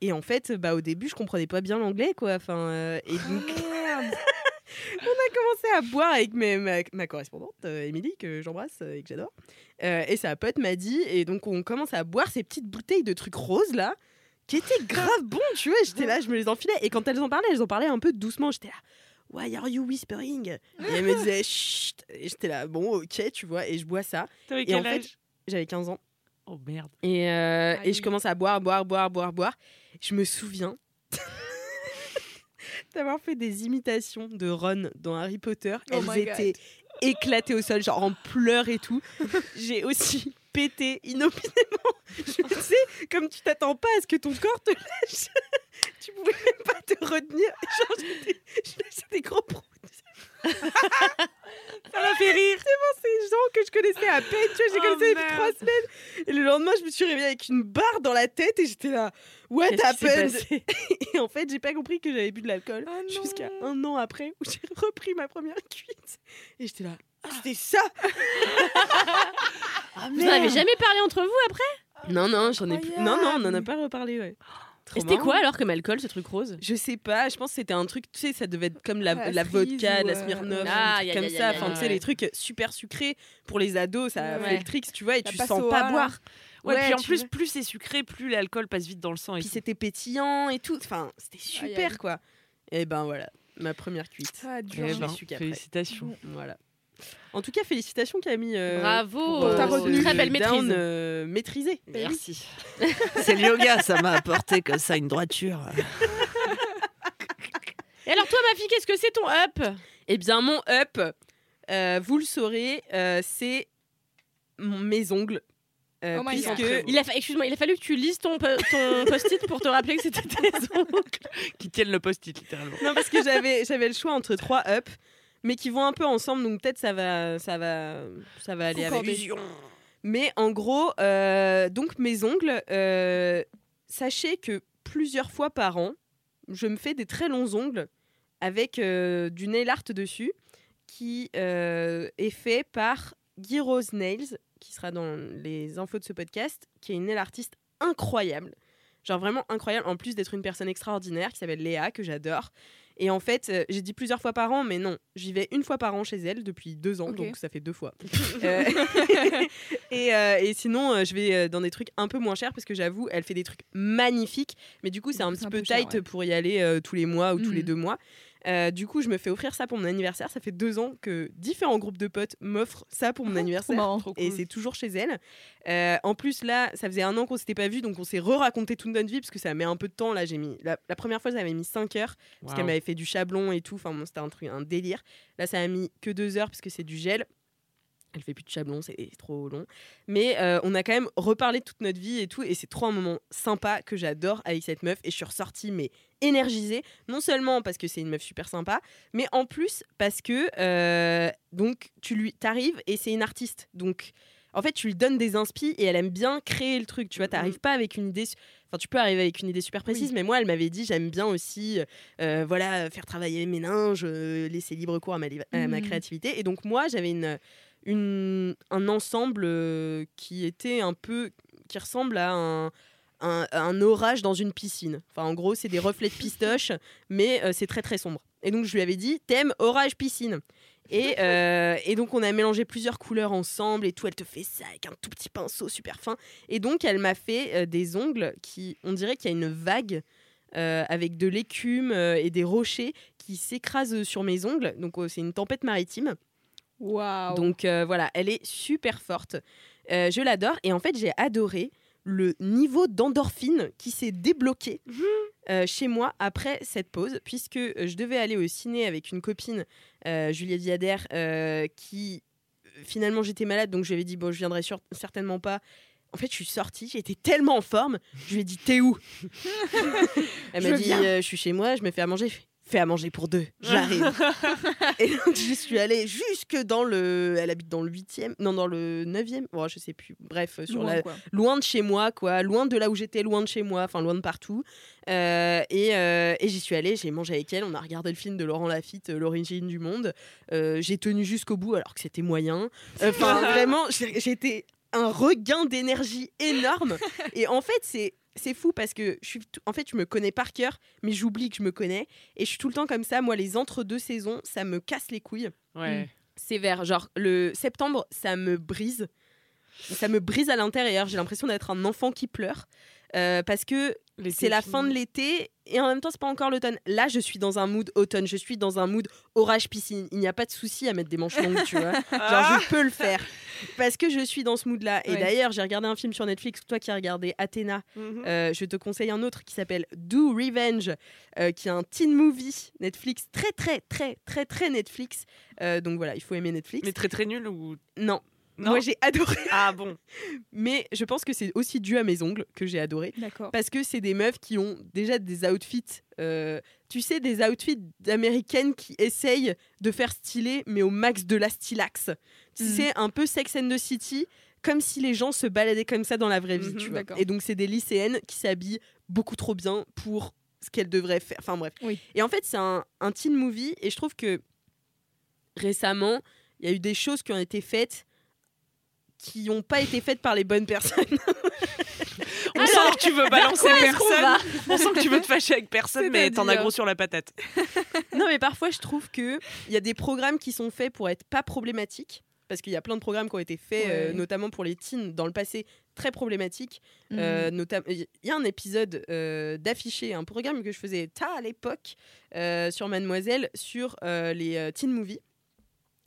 Speaker 2: et en fait, bah, au début, je comprenais pas bien l'anglais, quoi. Enfin, euh, et donc, on a commencé à boire avec mes- ma, ma correspondante, euh, Émilie, que j'embrasse euh, et que j'adore. Euh, et sa pote m'a dit, et donc on commence à boire ces petites bouteilles de trucs roses, là, qui étaient grave bons, tu vois. J'étais là, je me les enfilais. Et quand elles en parlaient, elles en parlaient un peu doucement. J'étais là. Why are you whispering? Et elle me disait chut Et j'étais là, bon, ok, tu vois, et je bois ça.
Speaker 3: T'avais
Speaker 2: Et
Speaker 3: quel
Speaker 2: en fait,
Speaker 3: âge?
Speaker 2: j'avais 15 ans.
Speaker 3: Oh merde.
Speaker 2: Et, euh, et je commence à boire, boire, boire, boire, boire. Je me souviens d'avoir fait des imitations de Ron dans Harry Potter.
Speaker 6: Oh
Speaker 2: Elles
Speaker 6: God.
Speaker 2: étaient éclatées au sol, genre en pleurs et tout. J'ai aussi pété inopinément. Je me sais, comme tu t'attends pas à ce que ton corps te lâche, tu pouvais même pas te retenir. Genre, lâchais des gros.
Speaker 3: Ça m'a fait rire.
Speaker 2: C'est des gens que je connaissais à peine, tu vois, j'ai
Speaker 3: Oh,
Speaker 2: connaissais depuis trois semaines. Et le lendemain, je me suis réveillée avec une barre dans la tête et j'étais là, what happened? Et en fait, j'ai pas compris que j'avais bu de l'alcool
Speaker 6: Ah non.
Speaker 2: jusqu'à un an après où j'ai repris ma première cuite. Et j'étais là, ah, c'était ça
Speaker 1: Vous en avez jamais parlé entre vous après?
Speaker 2: Non, non, j'en ai plus. Non, non, on en a pas reparlé, ouais.
Speaker 1: Et c'était quoi alors comme alcool, ce truc rose?
Speaker 2: Je sais pas, je pense que c'était un truc, tu sais, ça devait être comme la,
Speaker 6: La
Speaker 2: la
Speaker 6: cerise
Speaker 2: vodka,
Speaker 6: ou,
Speaker 2: la
Speaker 6: euh,
Speaker 2: Smirnoff,
Speaker 1: Ah,
Speaker 2: comme ça. Enfin, tu sais,
Speaker 1: ouais.
Speaker 2: les trucs super sucrés pour les ados, ça
Speaker 6: Ouais.
Speaker 2: fait le tricks, tu vois, et
Speaker 6: La
Speaker 2: tu sens pas boire.
Speaker 3: Ouais,
Speaker 2: Ouais,
Speaker 3: puis en plus, plus c'est sucré, plus l'alcool passe vite dans le sang. Et
Speaker 2: Puis c'était pétillant et tout. Enfin, c'était super, quoi. Et ben voilà, ma première cuite.
Speaker 6: Ah, dur.
Speaker 3: Eh
Speaker 2: je
Speaker 3: ben, félicitations.
Speaker 2: Voilà. En tout cas, félicitations Camille. euh,
Speaker 1: Bravo
Speaker 2: pour,
Speaker 6: ta
Speaker 2: euh,
Speaker 6: retenue.
Speaker 1: Très belle
Speaker 2: down,
Speaker 1: maîtrise.
Speaker 2: euh, maîtrisé.
Speaker 1: Merci.
Speaker 3: C'est le yoga, ça m'a apporté comme ça une droiture.
Speaker 1: Et alors toi, ma fille, qu'est-ce que c'est ton up?
Speaker 2: Eh bien, mon up, euh, vous le saurez, euh, c'est mon- mes ongles. Euh,
Speaker 6: Oh my God.
Speaker 2: puisque
Speaker 1: il a, fa- excuse-moi, il a fallu que tu lises ton, po- ton post-it pour te rappeler que c'était tes ongles.
Speaker 3: Qui tiennent le post-it, littéralement.
Speaker 2: non parce que j'avais j'avais le choix entre trois ups mais qui vont un peu ensemble donc peut-être ça va ça va ça va aller avec. Mais en gros euh, donc mes ongles euh, sachez que plusieurs fois par an je me fais des très longs ongles avec euh, du nail art dessus qui est fait par Guy Rose Nails qui sera dans les infos de ce podcast qui est une nail artiste incroyable. Genre vraiment incroyable en plus d'être une personne extraordinaire qui s'appelle Léa que j'adore et en fait, euh, j'ai dit plusieurs fois par an, mais non, j'y vais une fois par an chez elle depuis deux ans, donc ça fait deux fois. Euh, et, euh, et sinon, je vais dans des trucs un peu moins chers parce que j'avoue, elle fait des trucs magnifiques, mais du coup, c'est un petit
Speaker 6: un
Speaker 2: peu,
Speaker 6: peu cher,
Speaker 2: tight
Speaker 6: ouais.
Speaker 2: pour y aller tous les mois ou tous les
Speaker 6: Mhm.
Speaker 2: deux mois. Euh, du coup, je me fais offrir ça pour mon anniversaire. Ça fait deux ans que différents groupes de potes m'offrent ça pour mon anniversaire.
Speaker 6: marrant.
Speaker 1: Trop
Speaker 2: Et c'est toujours chez elle. Euh, en plus, là, ça faisait un an qu'on s'était pas vu, donc on s'est re-raconté toute notre vie parce que ça met un peu de temps. Là, j'ai mis la, la première fois, ça avait mis 5 heures parce qu'elle m'avait fait du chablon et tout. Enfin, bon, c'était un truc, un délire. Là, ça a mis que 2 heures parce que c'est du gel. Elle fait plus de chablon, c'est trop long. Mais euh, on a quand même reparlé de toute notre vie et tout, et c'est trop un moment sympa que j'adore avec cette meuf. Et je suis ressortie, mais énergisée, non seulement parce que c'est une meuf super sympa, mais en plus parce que euh, donc tu lui t'arrives et c'est une artiste, donc en fait tu lui donnes des inspi et elle aime bien créer le truc. Tu vois, t'arrives pas avec une idée. Enfin, tu peux arriver avec une idée super précise, mais moi, elle m'avait dit j'aime bien aussi, euh, voilà, faire travailler mes ninges, laisser libre cours à ma, li- à ma créativité. Et donc moi, j'avais une, une, un ensemble euh, qui était un peu, qui ressemble à un, un, un orage dans une piscine. Enfin, en gros, c'est des reflets de pistoche, mais euh, c'est très très sombre. Et donc, je lui avais dit thème orage piscine. Et, euh, et donc, on a mélangé plusieurs couleurs ensemble et tout. Elle te fait ça avec un tout petit pinceau super fin. Et donc, elle m'a fait euh, des ongles qui, on dirait qu'il y a une vague avec de l'écume et des rochers qui s'écrasent sur mes ongles. Donc euh, c'est une tempête maritime.
Speaker 6: Waouh.
Speaker 2: Donc euh, voilà, elle est super forte. Euh, je l'adore et en fait j'ai adoré le niveau d'endorphine qui s'est débloqué euh, chez moi après cette pause, puisque je devais aller au ciné avec une copine, Juliette Viader, qui finalement j'étais malade, donc je lui avais dit bon je viendrai sur- certainement pas. En fait, je suis sortie, j'étais tellement en forme, je lui ai dit t'es où? Elle m'a dit je suis chez moi, je me fais à manger. Fais, à manger pour deux, j'arrive. et donc je suis allée jusque dans le. Elle habite dans le 8e, non, dans le 9e, oh, je sais plus. Bref, sur
Speaker 6: Loin,
Speaker 2: la,
Speaker 6: quoi.
Speaker 2: loin de chez moi, quoi, loin de là où j'étais, loin de chez moi, enfin loin de partout. Euh, et euh, et j'y suis allée, j'ai mangé avec elle, on a regardé le film de Laurent Lafitte, euh, L'origine du monde. Euh, j'ai tenu jusqu'au bout alors que c'était moyen. Enfin, vraiment, j'étais un regain d'énergie énorme. Et en fait, c'est. C'est fou parce que je suis en fait je me connais par cœur mais j'oublie que je me connais et je suis tout le temps comme ça moi les entre deux saisons ça me casse les couilles
Speaker 3: Ouais.
Speaker 2: c'est vers genre le septembre, ça me brise. Ça me brise à l'intérieur. J'ai l'impression d'être un enfant qui pleure. Euh, parce que c'est la fin de l'été et en même temps c'est pas encore l'automne. Là je suis dans un mood automne, je suis dans un mood orage piscine. Il n'y a pas de souci à mettre des manches longues, tu vois. Genre je peux le faire parce que je suis dans ce mood là. Et
Speaker 6: Ouais.
Speaker 2: d'ailleurs j'ai regardé un film sur Netflix, toi qui as regardé Athéna,
Speaker 3: Mhm.
Speaker 2: euh, je te conseille un autre qui s'appelle Do Revenge, euh, qui est un teen movie Netflix, très très très très très Netflix. Euh, donc voilà, il faut aimer Netflix.
Speaker 3: Mais très très nul ou.
Speaker 2: Non,
Speaker 3: Non
Speaker 2: moi j'ai adoré.
Speaker 3: Ah bon
Speaker 2: Mais je pense que c'est aussi dû à mes ongles que j'ai adoré.
Speaker 6: D'accord.
Speaker 2: Parce que c'est des meufs qui ont déjà des outfits, euh, tu sais, des outfits d'américaines qui essayent de faire stylé, mais au max de la stylax. Tu
Speaker 6: Mhm.
Speaker 2: sais, un peu Sex and the City, comme si les gens se baladaient comme ça dans la vraie vie. Tu vois.
Speaker 6: d'accord.
Speaker 2: Et donc, c'est des lycéennes qui s'habillent beaucoup trop bien pour ce qu'elles devraient faire. Enfin, bref.
Speaker 6: Oui.
Speaker 2: Et en fait, c'est un, un teen movie, et je trouve que récemment, il y a eu des choses qui ont été faites qui n'ont pas été faites par les bonnes personnes.
Speaker 3: On sent que tu veux balancer personne. On sent que tu veux te fâcher avec personne, mais t'en as gros sur la patate.
Speaker 2: non, mais parfois, je trouve que il y a des programmes qui sont faits pour être pas problématiques. Parce qu'il y a plein de programmes qui ont été faits, euh, notamment pour les teens, dans le passé, très problématiques. Euh, notam- Il y a un épisode euh, d'affiché, un programme que je faisais tard à l'époque euh, sur Mademoiselle, sur les teen movies,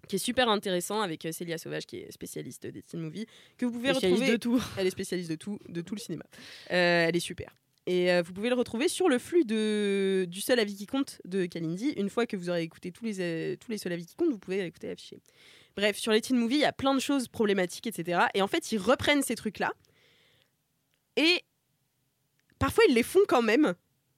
Speaker 2: qui est super intéressant avec euh, Célia Sauvage, qui est spécialiste des teen movies, que vous pouvez
Speaker 1: Spécialiste
Speaker 2: retrouver.
Speaker 1: de tout.
Speaker 2: Elle est spécialiste de tout, de tout le cinéma. Euh, elle est super. Et euh, vous pouvez le retrouver sur le flux de, du seul avis qui compte de Kalindi. Une fois que vous aurez écouté tous les, euh, tous les seuls avis qui comptent, vous pouvez écouter l'affiché. Bref, sur les teen movies, il y a plein de choses problématiques, etc. Et en fait, ils reprennent ces trucs-là. Et parfois, ils les font quand même,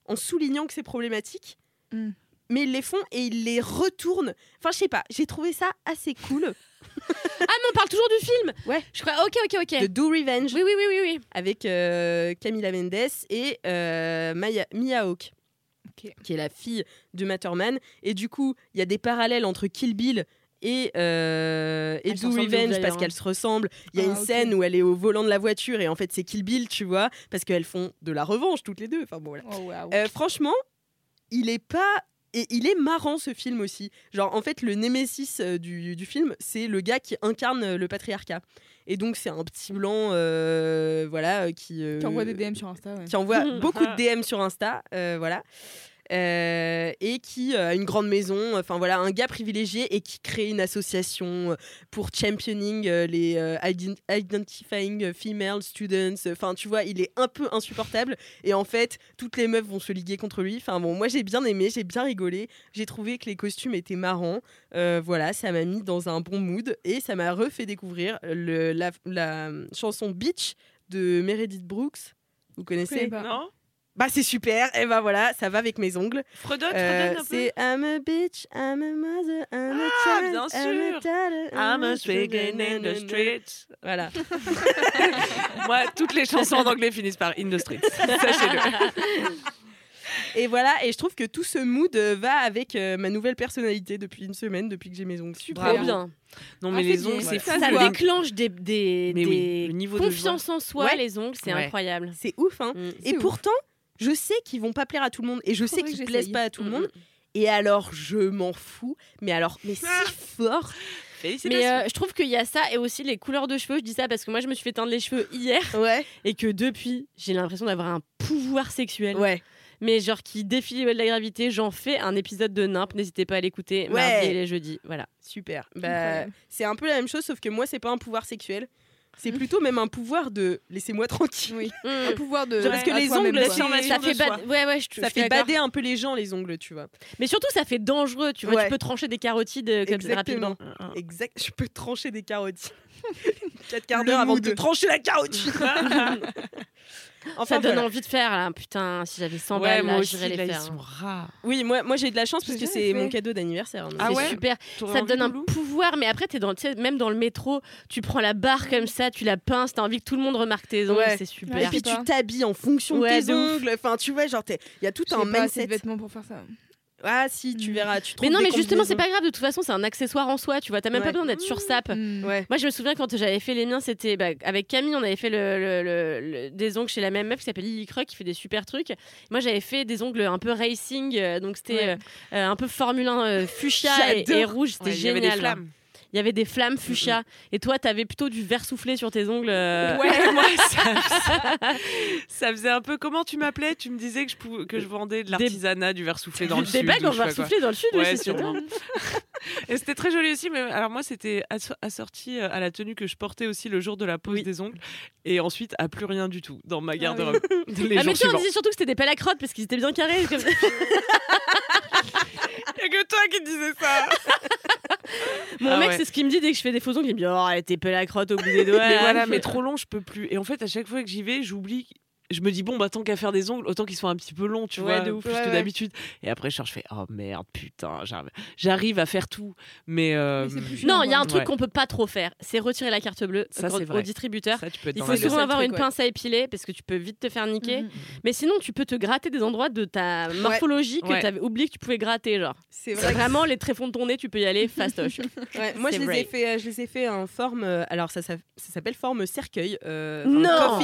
Speaker 2: en soulignant que c'est problématique.
Speaker 6: Mm.
Speaker 2: Mais ils les font et ils les retournent. Enfin, je sais pas, j'ai trouvé ça assez cool.
Speaker 1: Ah, mais on parle toujours du film
Speaker 2: Ouais.
Speaker 1: Je crois. Ok, ok, ok.
Speaker 2: De Do Revenge.
Speaker 1: Oui, oui, oui, oui, oui.
Speaker 2: avec euh, Camila Mendes et euh, Maya, Mia Hawke, qui est la fille de Matterman. Et du coup, il y a des parallèles entre Kill Bill et, euh, et Do Revenge parce
Speaker 1: hein.
Speaker 2: qu'elles se ressemblent. Il y a
Speaker 6: Ah,
Speaker 2: une scène où elle est au volant de la voiture et en fait c'est Kill Bill, tu vois, parce qu'elles font de la revanche toutes les deux. Enfin bon, voilà.
Speaker 6: Oh.
Speaker 2: Euh, franchement, il est pas. Et il est marrant ce film aussi. Genre, en fait, le némésis euh, du, du film, c'est le gars qui incarne euh, le patriarcat. Et donc, c'est un petit blanc, euh, voilà, qui. euh,
Speaker 6: Qui envoie des DM sur Insta. Ouais.
Speaker 2: qui envoie beaucoup de DM sur Insta, euh, voilà. Euh, et qui euh, a une grande maison, enfin voilà, un gars privilégié et qui crée une association euh, pour championing euh, les euh, ident- identifying female students. Enfin, tu vois, il est un peu insupportable et en fait, toutes les meufs vont se liguer contre lui. Enfin bon, moi j'ai bien aimé, j'ai bien rigolé, j'ai trouvé que les costumes étaient marrants. Euh, voilà, ça m'a mis dans un bon mood et ça m'a refait découvrir le- la, la chanson Beach de Meredith Brooks. Vous connaissez?
Speaker 3: Non?
Speaker 2: Bah c'est super, et bah voilà, ça va avec mes ongles.
Speaker 3: Fredonne,
Speaker 2: Euh,
Speaker 3: fredonne un peu.
Speaker 2: c'est I'm a bitch, I'm a mother, I'm a
Speaker 3: Ah,
Speaker 2: child,
Speaker 3: bien
Speaker 2: I'm a
Speaker 3: sûr.
Speaker 2: daughter,
Speaker 3: I'm a speaking in the streets.
Speaker 2: Voilà.
Speaker 3: Moi, toutes les chansons en anglais finissent par in the streets. Sachez-le.
Speaker 2: Et voilà, et je trouve que tout ce mood euh, va avec euh, ma nouvelle personnalité depuis une semaine, depuis que j'ai mes ongles.
Speaker 6: Super.
Speaker 1: Trop bien.
Speaker 3: Non,
Speaker 6: Ah,
Speaker 3: mais
Speaker 6: c'est
Speaker 3: les
Speaker 6: bien.
Speaker 3: ongles, c'est
Speaker 6: Ça.
Speaker 1: Ça
Speaker 6: voit.
Speaker 1: déclenche des, des, des
Speaker 3: oui, le niveau de
Speaker 1: confiance en soi,
Speaker 2: Ouais.
Speaker 1: les ongles, c'est
Speaker 3: Ouais.
Speaker 1: incroyable.
Speaker 2: C'est ouf, hein.
Speaker 1: Mm.
Speaker 2: Et
Speaker 6: ouf.
Speaker 2: pourtant, je sais qu'ils vont pas plaire à tout le monde, et je sais qu'ils
Speaker 6: que
Speaker 2: plaisent pas à tout le
Speaker 1: Mm,
Speaker 2: monde. Et alors, je m'en fous, mais alors, mais si fort.
Speaker 3: Félicitations.
Speaker 1: Mais euh, je trouve qu'il y a ça et aussi les couleurs de cheveux. Je dis ça parce que moi, je me suis fait teindre les cheveux hier
Speaker 2: Ouais.
Speaker 1: et que depuis, j'ai l'impression d'avoir un pouvoir sexuel.
Speaker 2: Ouais.
Speaker 1: mais genre qui défie les lois de la gravité. J'en fais un épisode de Nimp. N'hésitez pas à l'écouter.
Speaker 2: Ouais.
Speaker 1: Mardi et les jeudis. Voilà.
Speaker 2: Super. Bah, c'est un peu la même chose, sauf que moi, c'est pas un pouvoir sexuel. C'est plutôt même un pouvoir de laissez-moi tranquille.
Speaker 6: Oui.
Speaker 1: Mm.
Speaker 6: Un pouvoir de.
Speaker 2: Genre, parce que les ongles,
Speaker 1: Ça fait
Speaker 3: soi.
Speaker 1: bad- Ouais, ouais, je, je
Speaker 2: Ça
Speaker 1: suis
Speaker 2: fait
Speaker 1: d'accord.
Speaker 2: bader un peu les gens, les ongles, tu vois.
Speaker 1: Mais surtout, ça fait dangereux. Tu vois,
Speaker 2: Ouais.
Speaker 1: tu peux trancher des carotides euh, comme rapidement.
Speaker 2: Exact. Je peux trancher des carottes. 4 quarts d'heure avant de trancher la carotide. enfin,
Speaker 1: ça donne
Speaker 2: voilà.
Speaker 1: envie de faire là. Putain, si j'avais 100
Speaker 3: Ouais,
Speaker 1: balles, j'irais les
Speaker 3: là, ils
Speaker 1: faire.
Speaker 3: sont rares.
Speaker 2: Oui, moi, moi j'ai de la chance parce que c'est mon cadeau d'anniversaire.
Speaker 3: Ah
Speaker 1: C'est
Speaker 3: ouais
Speaker 1: super. Ça te donne un pouvoir, mais après, t'es dans, même dans le métro, tu prends la barre comme ça, tu la pinces, t'as envie que tout le monde remarque tes ongles,
Speaker 2: Ouais.
Speaker 1: c'est
Speaker 2: Et
Speaker 1: super.
Speaker 6: Ouais,
Speaker 2: puis tu t'habilles en fonction
Speaker 1: Ouais,
Speaker 2: de tes ongles. Enfin, tu vois, genre, t'es- il y a tout un
Speaker 6: pas assez de
Speaker 2: mindset.
Speaker 6: vêtements pour faire ça.
Speaker 2: Ah, si, tu
Speaker 6: Mm.
Speaker 2: verras. Tu
Speaker 1: mais non, mais justement, c'est pas grave, de toute façon, c'est un accessoire en soi, tu vois, t'as même
Speaker 2: Ouais.
Speaker 1: pas besoin d'être sur sap.
Speaker 6: Mm.
Speaker 2: Ouais.
Speaker 1: Moi, je me souviens quand j'avais fait les miens, c'était bah, avec Camille, on avait fait le, le- le- le- des ongles chez la même meuf qui s'appelle Lily Croc, qui fait des super trucs. Moi, j'avais fait des ongles un peu racing, euh, donc c'était
Speaker 2: Ouais.
Speaker 1: euh, euh, un peu Formule 1 euh, fuchsia et, rouge, c'était
Speaker 3: Ouais, il y avait
Speaker 1: génial.
Speaker 3: des flammes.
Speaker 1: Il y avait des flammes fuchsia. Et toi, t'avais plutôt du verre soufflé sur tes ongles. euh,
Speaker 3: Ouais, moi, ça, ça faisait un peu. Comment tu m'appelais? Tu me disais que je, pouvais- que je vendais de l'artisanat, du verre soufflé dans le
Speaker 1: des
Speaker 3: sud.
Speaker 1: bagues
Speaker 3: ou
Speaker 1: en verre soufflé dans le sud, oui,
Speaker 3: Ouais,
Speaker 1: c'est sûr.
Speaker 3: sûrement. Et c'était très joli aussi. Mais alors, moi, c'était asso- assorti euh, à la tenue que je portais aussi le jour de la pose des ongles. Et ensuite, à plus rien du tout dans ma garde-robe. Les
Speaker 1: Ah, mais tu on disait surtout que c'était des pelles à crotte parce qu'ils étaient bien carrés. comme-
Speaker 3: Il y a que toi qui disais ça.
Speaker 1: Mon
Speaker 3: Ah
Speaker 1: mec,
Speaker 3: ouais.
Speaker 1: c'est ce qu'il me dit dès que je fais des photos. Il me dit Oh, t'es pelle à crotte au bout des doigts.
Speaker 3: mais voilà, mais trop long, je peux plus. Et en fait, à chaque fois que j'y vais, j'oublie. Je me dis, bon, bah, tant qu'à faire des ongles, autant qu'ils soient un petit peu longs, tu
Speaker 1: Ouais,
Speaker 3: vois,
Speaker 1: de ouf.
Speaker 3: plus
Speaker 6: Ouais,
Speaker 3: que
Speaker 6: ouais.
Speaker 3: d'habitude. Et après, je fais, oh merde, putain, j'arrive- j'arrive à faire tout. Mais. euh,
Speaker 6: Mais c'est plus
Speaker 1: Non, il y a un truc
Speaker 3: Ouais.
Speaker 1: qu'on peut pas trop faire. C'est retirer la carte bleue
Speaker 3: Ça,
Speaker 1: au-
Speaker 3: c'est vrai.
Speaker 1: au distributeur.
Speaker 3: ça, tu peux être
Speaker 1: Il faut souvent avoir
Speaker 2: truc,
Speaker 1: une
Speaker 2: ouais.
Speaker 1: pince à épiler parce que tu peux vite te faire niquer.
Speaker 6: Mhm.
Speaker 1: Mais sinon, tu peux te gratter des endroits de ta morphologie que
Speaker 3: Ouais.
Speaker 1: tu avais oublié que tu pouvais gratter. Genre,
Speaker 2: C'est que-
Speaker 1: vraiment les tréfonds de ton nez, tu peux y aller fastoche.
Speaker 2: Moi, je les, ai fait, euh, je les ai fait en forme. euh, alors, ça, ça, ça s'appelle forme cercueil. euh,
Speaker 1: Non.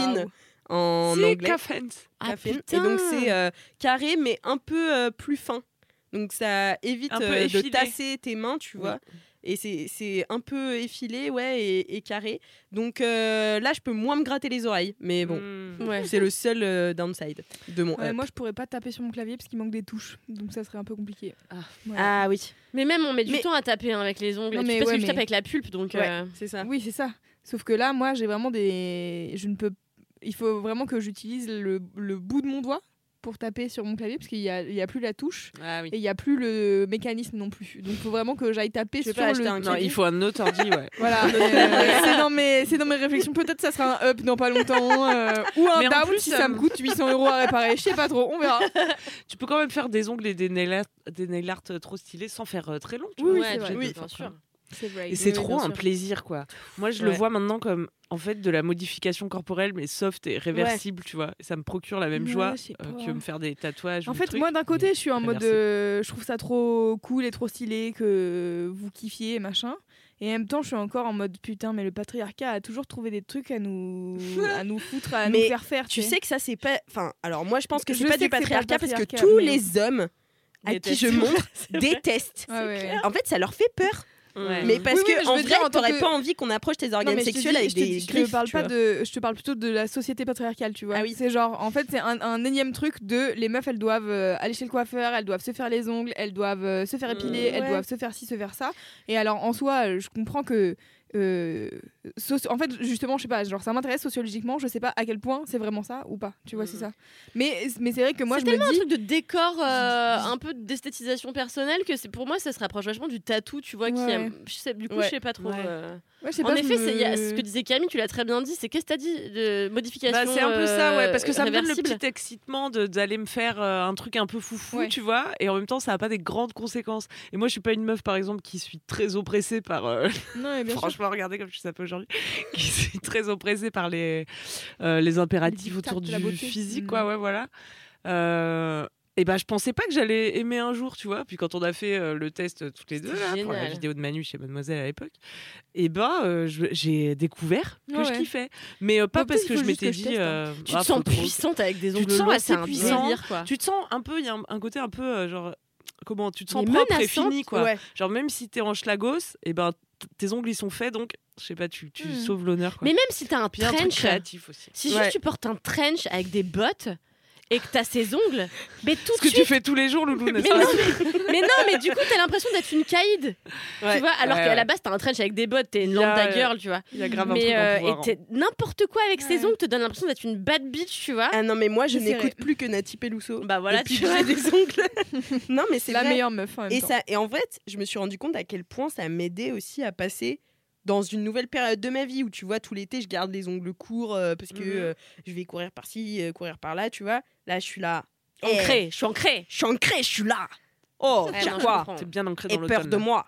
Speaker 2: En
Speaker 3: C'est
Speaker 2: anglais.
Speaker 3: Coffins.
Speaker 1: Ah,
Speaker 2: Coffin. Et donc, c'est euh, carré, mais un peu euh, plus fin. Donc, ça évite euh, de tasser tes mains, tu
Speaker 3: Oui.
Speaker 2: vois. Et c'est c'est un peu effilé, ouais, et, et carré. Donc euh, là, je peux moins me gratter les oreilles. Mais bon,
Speaker 3: Mm.
Speaker 1: Ouais.
Speaker 2: c'est le seul euh, downside de mon
Speaker 6: Ouais, moi, je pourrais pas taper sur mon clavier parce qu'il manque des touches. Donc, ça serait un peu compliqué.
Speaker 2: Ah.
Speaker 6: Voilà.
Speaker 2: Ah oui.
Speaker 1: Mais même, on met du
Speaker 2: Mais-
Speaker 1: temps à taper hein, avec les ongles.
Speaker 6: Non, mais
Speaker 1: parce
Speaker 6: ouais,
Speaker 1: que je tape avec la pulpe, donc.
Speaker 2: Ouais,
Speaker 1: euh,
Speaker 2: c'est ça.
Speaker 6: Oui, c'est ça. Sauf que là, moi, j'ai vraiment des. Je ne peux. Il faut vraiment que j'utilise le, le bout de mon doigt pour taper sur mon clavier parce qu'il n'y a, il y a plus la touche
Speaker 3: Ah oui.
Speaker 6: et il n'y a plus le mécanisme non plus. Donc, il faut vraiment que j'aille taper sur le.
Speaker 2: un
Speaker 3: Non,
Speaker 2: clavier.
Speaker 3: il faut un autre ordi, ouais.
Speaker 6: Voilà, euh, c'est dans mes c'est dans mes réflexions. Peut-être ça sera un up dans pas longtemps euh, ou un down
Speaker 3: plus,
Speaker 6: si ça
Speaker 3: euh,
Speaker 6: me coûte 800 euros à réparer. Je sais pas trop, on verra.
Speaker 3: Tu peux quand même faire des ongles et des nail art, des nail art euh, trop stylés sans faire euh, très long. Tu
Speaker 6: Oui,
Speaker 3: vois.
Speaker 1: ouais,
Speaker 6: vrai.
Speaker 2: Oui,
Speaker 1: bien sûr.
Speaker 6: Vrai.
Speaker 3: Et c'est
Speaker 2: oui,
Speaker 3: trop un
Speaker 2: sûr.
Speaker 3: plaisir, quoi. Moi, je le vois maintenant comme, en fait, de la modification corporelle, mais soft et réversible, tu vois. Et ça me procure la même
Speaker 6: Ouais,
Speaker 3: joie euh, que me faire des tatouages.
Speaker 6: En
Speaker 3: ou
Speaker 6: fait,
Speaker 3: trucs.
Speaker 6: moi d'un côté, je suis en mode, euh, je trouve ça trop cool et trop stylé que vous kiffiez machin. Et en même temps, je suis encore en mode putain, mais le patriarcat a toujours trouvé des trucs à nous, à nous foutre, à nous faire faire.
Speaker 2: Tu sais que ça, c'est pas. Enfin, alors moi, je pense que
Speaker 6: Je
Speaker 2: c'est pas du
Speaker 6: pas le
Speaker 2: patriarcat parce que tous
Speaker 6: mais-
Speaker 2: les hommes à qui je montre détestent.
Speaker 6: Ouais, ouais, ouais.
Speaker 2: En fait, ça leur fait peur.
Speaker 1: Ouais.
Speaker 2: Mais parce
Speaker 6: Oui, oui,
Speaker 2: que
Speaker 6: mais je
Speaker 2: en
Speaker 6: veux
Speaker 2: vrai, t'aurais
Speaker 6: que-
Speaker 2: pas envie qu'on approche tes organes sexuels
Speaker 6: dis-
Speaker 2: avec
Speaker 6: je te
Speaker 2: des
Speaker 6: dis- je te
Speaker 2: griffes.
Speaker 6: parle pas de, je te parle plutôt de la société patriarcale, tu vois.
Speaker 2: Ah oui.
Speaker 6: C'est genre, en fait, c'est un, un énième truc de les meufs, elles doivent euh, aller chez le coiffeur, elles doivent se faire les ongles, elles doivent euh, se faire épiler, elles
Speaker 2: ouais.
Speaker 6: doivent se faire ci, se faire ça. Et alors, en soi, euh, je comprends que, euh, en fait, justement, je sais pas, genre ça m'intéresse sociologiquement, je sais pas à quel point c'est vraiment ça ou pas. Tu vois, c'est ça. Mais, mais c'est vrai que moi,
Speaker 1: c'est
Speaker 6: je me
Speaker 1: tellement
Speaker 6: dis.
Speaker 1: un truc de décor, euh, un peu d'esthétisation personnelle que c'est pour moi ça se rapproche vachement du tatou, tu vois. Qui a- je sais, du coup,
Speaker 2: Ouais.
Speaker 1: je sais pas trop.
Speaker 3: Ouais.
Speaker 1: euh.
Speaker 6: Ouais,
Speaker 1: En
Speaker 6: pas,
Speaker 1: effet,
Speaker 6: me-
Speaker 1: c'est il y a- ce que disait Camille, tu l'as très bien dit. C'est qu'est-ce que t'as dit de modification
Speaker 3: Bah, c'est un peu ça, ouais, parce que ça me donne le petit excitement de- d'aller me faire euh, un truc un peu foufou,
Speaker 6: Ouais.
Speaker 3: tu vois, et en même temps, ça n'a pas des grandes conséquences. Et moi, je suis pas une meuf, par exemple, qui suis très oppressée par. euh,
Speaker 6: Non, mais bien sûr.
Speaker 3: franchement, regardez comme je suis sapée aujourd'hui, qui suis très oppressée par les, euh, les impératifs
Speaker 6: Les
Speaker 3: autour du physique,
Speaker 6: Mm.
Speaker 3: quoi, ouais, voilà. Et ben, je pensais pas que j'allais aimer un jour, tu vois. Puis quand on a fait euh, le test euh, toutes les deux là, pour la vidéo de Manu chez Mademoiselle à l'époque, et ben euh, j'ai découvert que
Speaker 6: Ouais,
Speaker 3: je kiffais, mais pas
Speaker 6: Bah,
Speaker 3: parce que je m'étais dit.
Speaker 6: hein.
Speaker 1: Tu
Speaker 3: ah,
Speaker 1: te sens
Speaker 3: faut trop-
Speaker 1: puissante avec des
Speaker 3: Tu
Speaker 1: ongles
Speaker 3: te sens assez puissant.
Speaker 1: délire, quoi.
Speaker 3: Tu te sens un peu, il y a un, un côté un peu genre comment tu te sens
Speaker 1: Mais
Speaker 3: propre et fini quoi.
Speaker 2: Ouais.
Speaker 3: Genre même si t'es en schlagos, et ben t- tes ongles ils sont faits donc je sais pas tu, tu
Speaker 6: Mm.
Speaker 3: sauves l'honneur.
Speaker 1: Mais même si t'as un
Speaker 3: Puis
Speaker 1: trench,
Speaker 3: créatif aussi.
Speaker 1: si
Speaker 2: Ouais.
Speaker 1: juste tu portes un trench avec des bottes et que t'as ces ongles, mais tout
Speaker 3: Ce que tu fais tous les jours, Loulou, n'est-ce
Speaker 1: Mais
Speaker 3: pas
Speaker 1: non, mais, mais non, mais du coup, t'as l'impression d'être une caïd.
Speaker 2: Ouais.
Speaker 1: Tu vois, alors
Speaker 3: Ouais,
Speaker 1: qu'à
Speaker 3: ouais.
Speaker 1: la base, t'as un trench avec des bottes, t'es une lambda girl, tu vois.
Speaker 3: Il y a grave un
Speaker 1: Mais
Speaker 3: truc en
Speaker 1: euh,
Speaker 3: pouvoir,
Speaker 1: et
Speaker 3: hein.
Speaker 1: t'es- n'importe quoi avec ses ongles te donne l'impression d'être une bad bitch, tu vois.
Speaker 2: Ah non, mais moi, je n'écoute plus que Nati Peluso.
Speaker 1: Bah voilà, tu vois.
Speaker 2: des ongles. non, mais c'est
Speaker 6: la
Speaker 2: vrai.
Speaker 6: meilleure meuf en même
Speaker 2: Et,
Speaker 6: temps.
Speaker 2: ça, et en fait, je me suis rendu compte à quel point ça m'aidait aussi à passer dans une nouvelle période de ma vie où tu vois tout l'été je garde les ongles courts euh, parce que
Speaker 3: Mhm.
Speaker 2: euh, je vais courir par-ci, euh, courir par-là, tu vois. Là, je suis là. Eh,
Speaker 1: Ancré, je suis ancré.
Speaker 2: je suis ancrée, je suis là. Oh,
Speaker 1: Ouais,
Speaker 2: tiens
Speaker 1: non, je
Speaker 2: quoi.
Speaker 3: T'es bien ancré
Speaker 2: Et
Speaker 3: dans
Speaker 2: peur
Speaker 3: l'automne.
Speaker 2: de
Speaker 3: là.
Speaker 2: moi.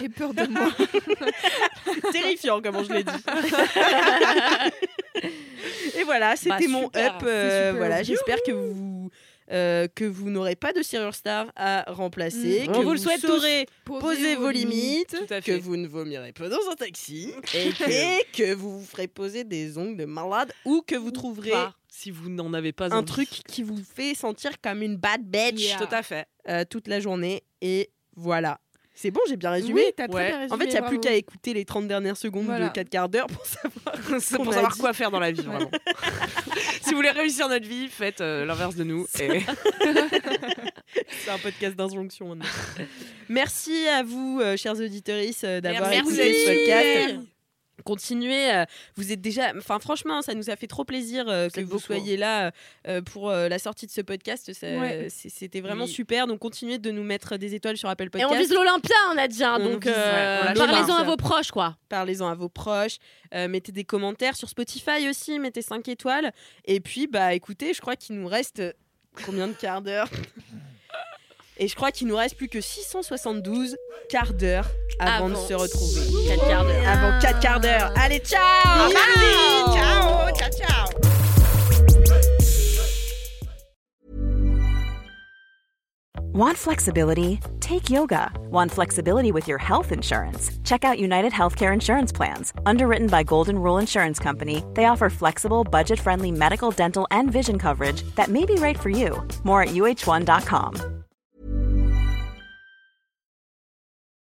Speaker 6: J'ai peur de moi.
Speaker 2: Terrifiant, comment je l'ai dit. Et voilà, c'était
Speaker 1: Bah,
Speaker 2: mon up. euh, voilà, j'espère que vous euh, que vous n'aurez pas de serrure star à remplacer,
Speaker 1: Mm.
Speaker 2: que
Speaker 1: On vous le souhaite tous.
Speaker 2: saurez poser vos limites, que vous ne vomirez pas dans un taxi et que, que vous vous ferez poser des ongles de malade ou que vous trouverez
Speaker 3: Pas, si vous n'en avez pas
Speaker 2: un
Speaker 3: envie.
Speaker 2: truc qui vous fait sentir comme une bad bitch
Speaker 6: Yeah.
Speaker 3: Tout à fait.
Speaker 2: euh, toute la journée et voilà. C'est bon, j'ai bien résumé.
Speaker 6: Oui, très
Speaker 3: Ouais.
Speaker 6: bien résumé.
Speaker 2: En fait, il n'y a plus qu'à écouter les 30 dernières secondes
Speaker 6: Voilà.
Speaker 2: de 4 quarts d'heure pour savoir.
Speaker 3: Pour quoi faire dans la vie, vraiment. si vous voulez réussir notre vie, faites euh, l'inverse de nous. Et...
Speaker 2: C'est un podcast d'injonction maintenant. Merci à vous, euh, chers auditeurs, d'avoir
Speaker 1: Merci.
Speaker 2: écouté ce podcast. Continuez, euh, vous êtes déjà. Enfin, franchement, ça nous a fait trop plaisir euh, que vous
Speaker 3: beaucoup,
Speaker 2: soyez là euh, pour la sortie de ce podcast.
Speaker 6: Ouais.
Speaker 2: C'était vraiment
Speaker 3: Oui.
Speaker 2: super. Donc, continuez de nous mettre des étoiles sur Apple
Speaker 1: Et
Speaker 2: Podcast.
Speaker 1: on vise l'Olympia, on a dit. hein,
Speaker 2: On
Speaker 1: donc
Speaker 2: ouais,
Speaker 1: parlez-en à vos proches, quoi.
Speaker 2: Parlez-en à vos proches. mettez des commentaires sur Spotify aussi. Mettez 5 étoiles. Et puis, bah, écoutez, je crois qu'il nous reste combien de quarts d'heure? Et je crois qu'il nous reste plus que 672 quarts d'heure avant,
Speaker 1: Avant.
Speaker 2: de se retrouver.
Speaker 1: 4 quarts d'heure.
Speaker 2: Avant 4 quarts d'heure. Allez, ciao
Speaker 1: Ciao.
Speaker 2: Ciao Ciao, ciao
Speaker 10: Want flexibility? Take yoga. Want flexibility with your health insurance? Check out United Healthcare Insurance Plans. Underwritten by Golden Rule Insurance Company, they offer flexible, budget friendly medical, dental, and vision coverage that may be right for you. More at uh1.com.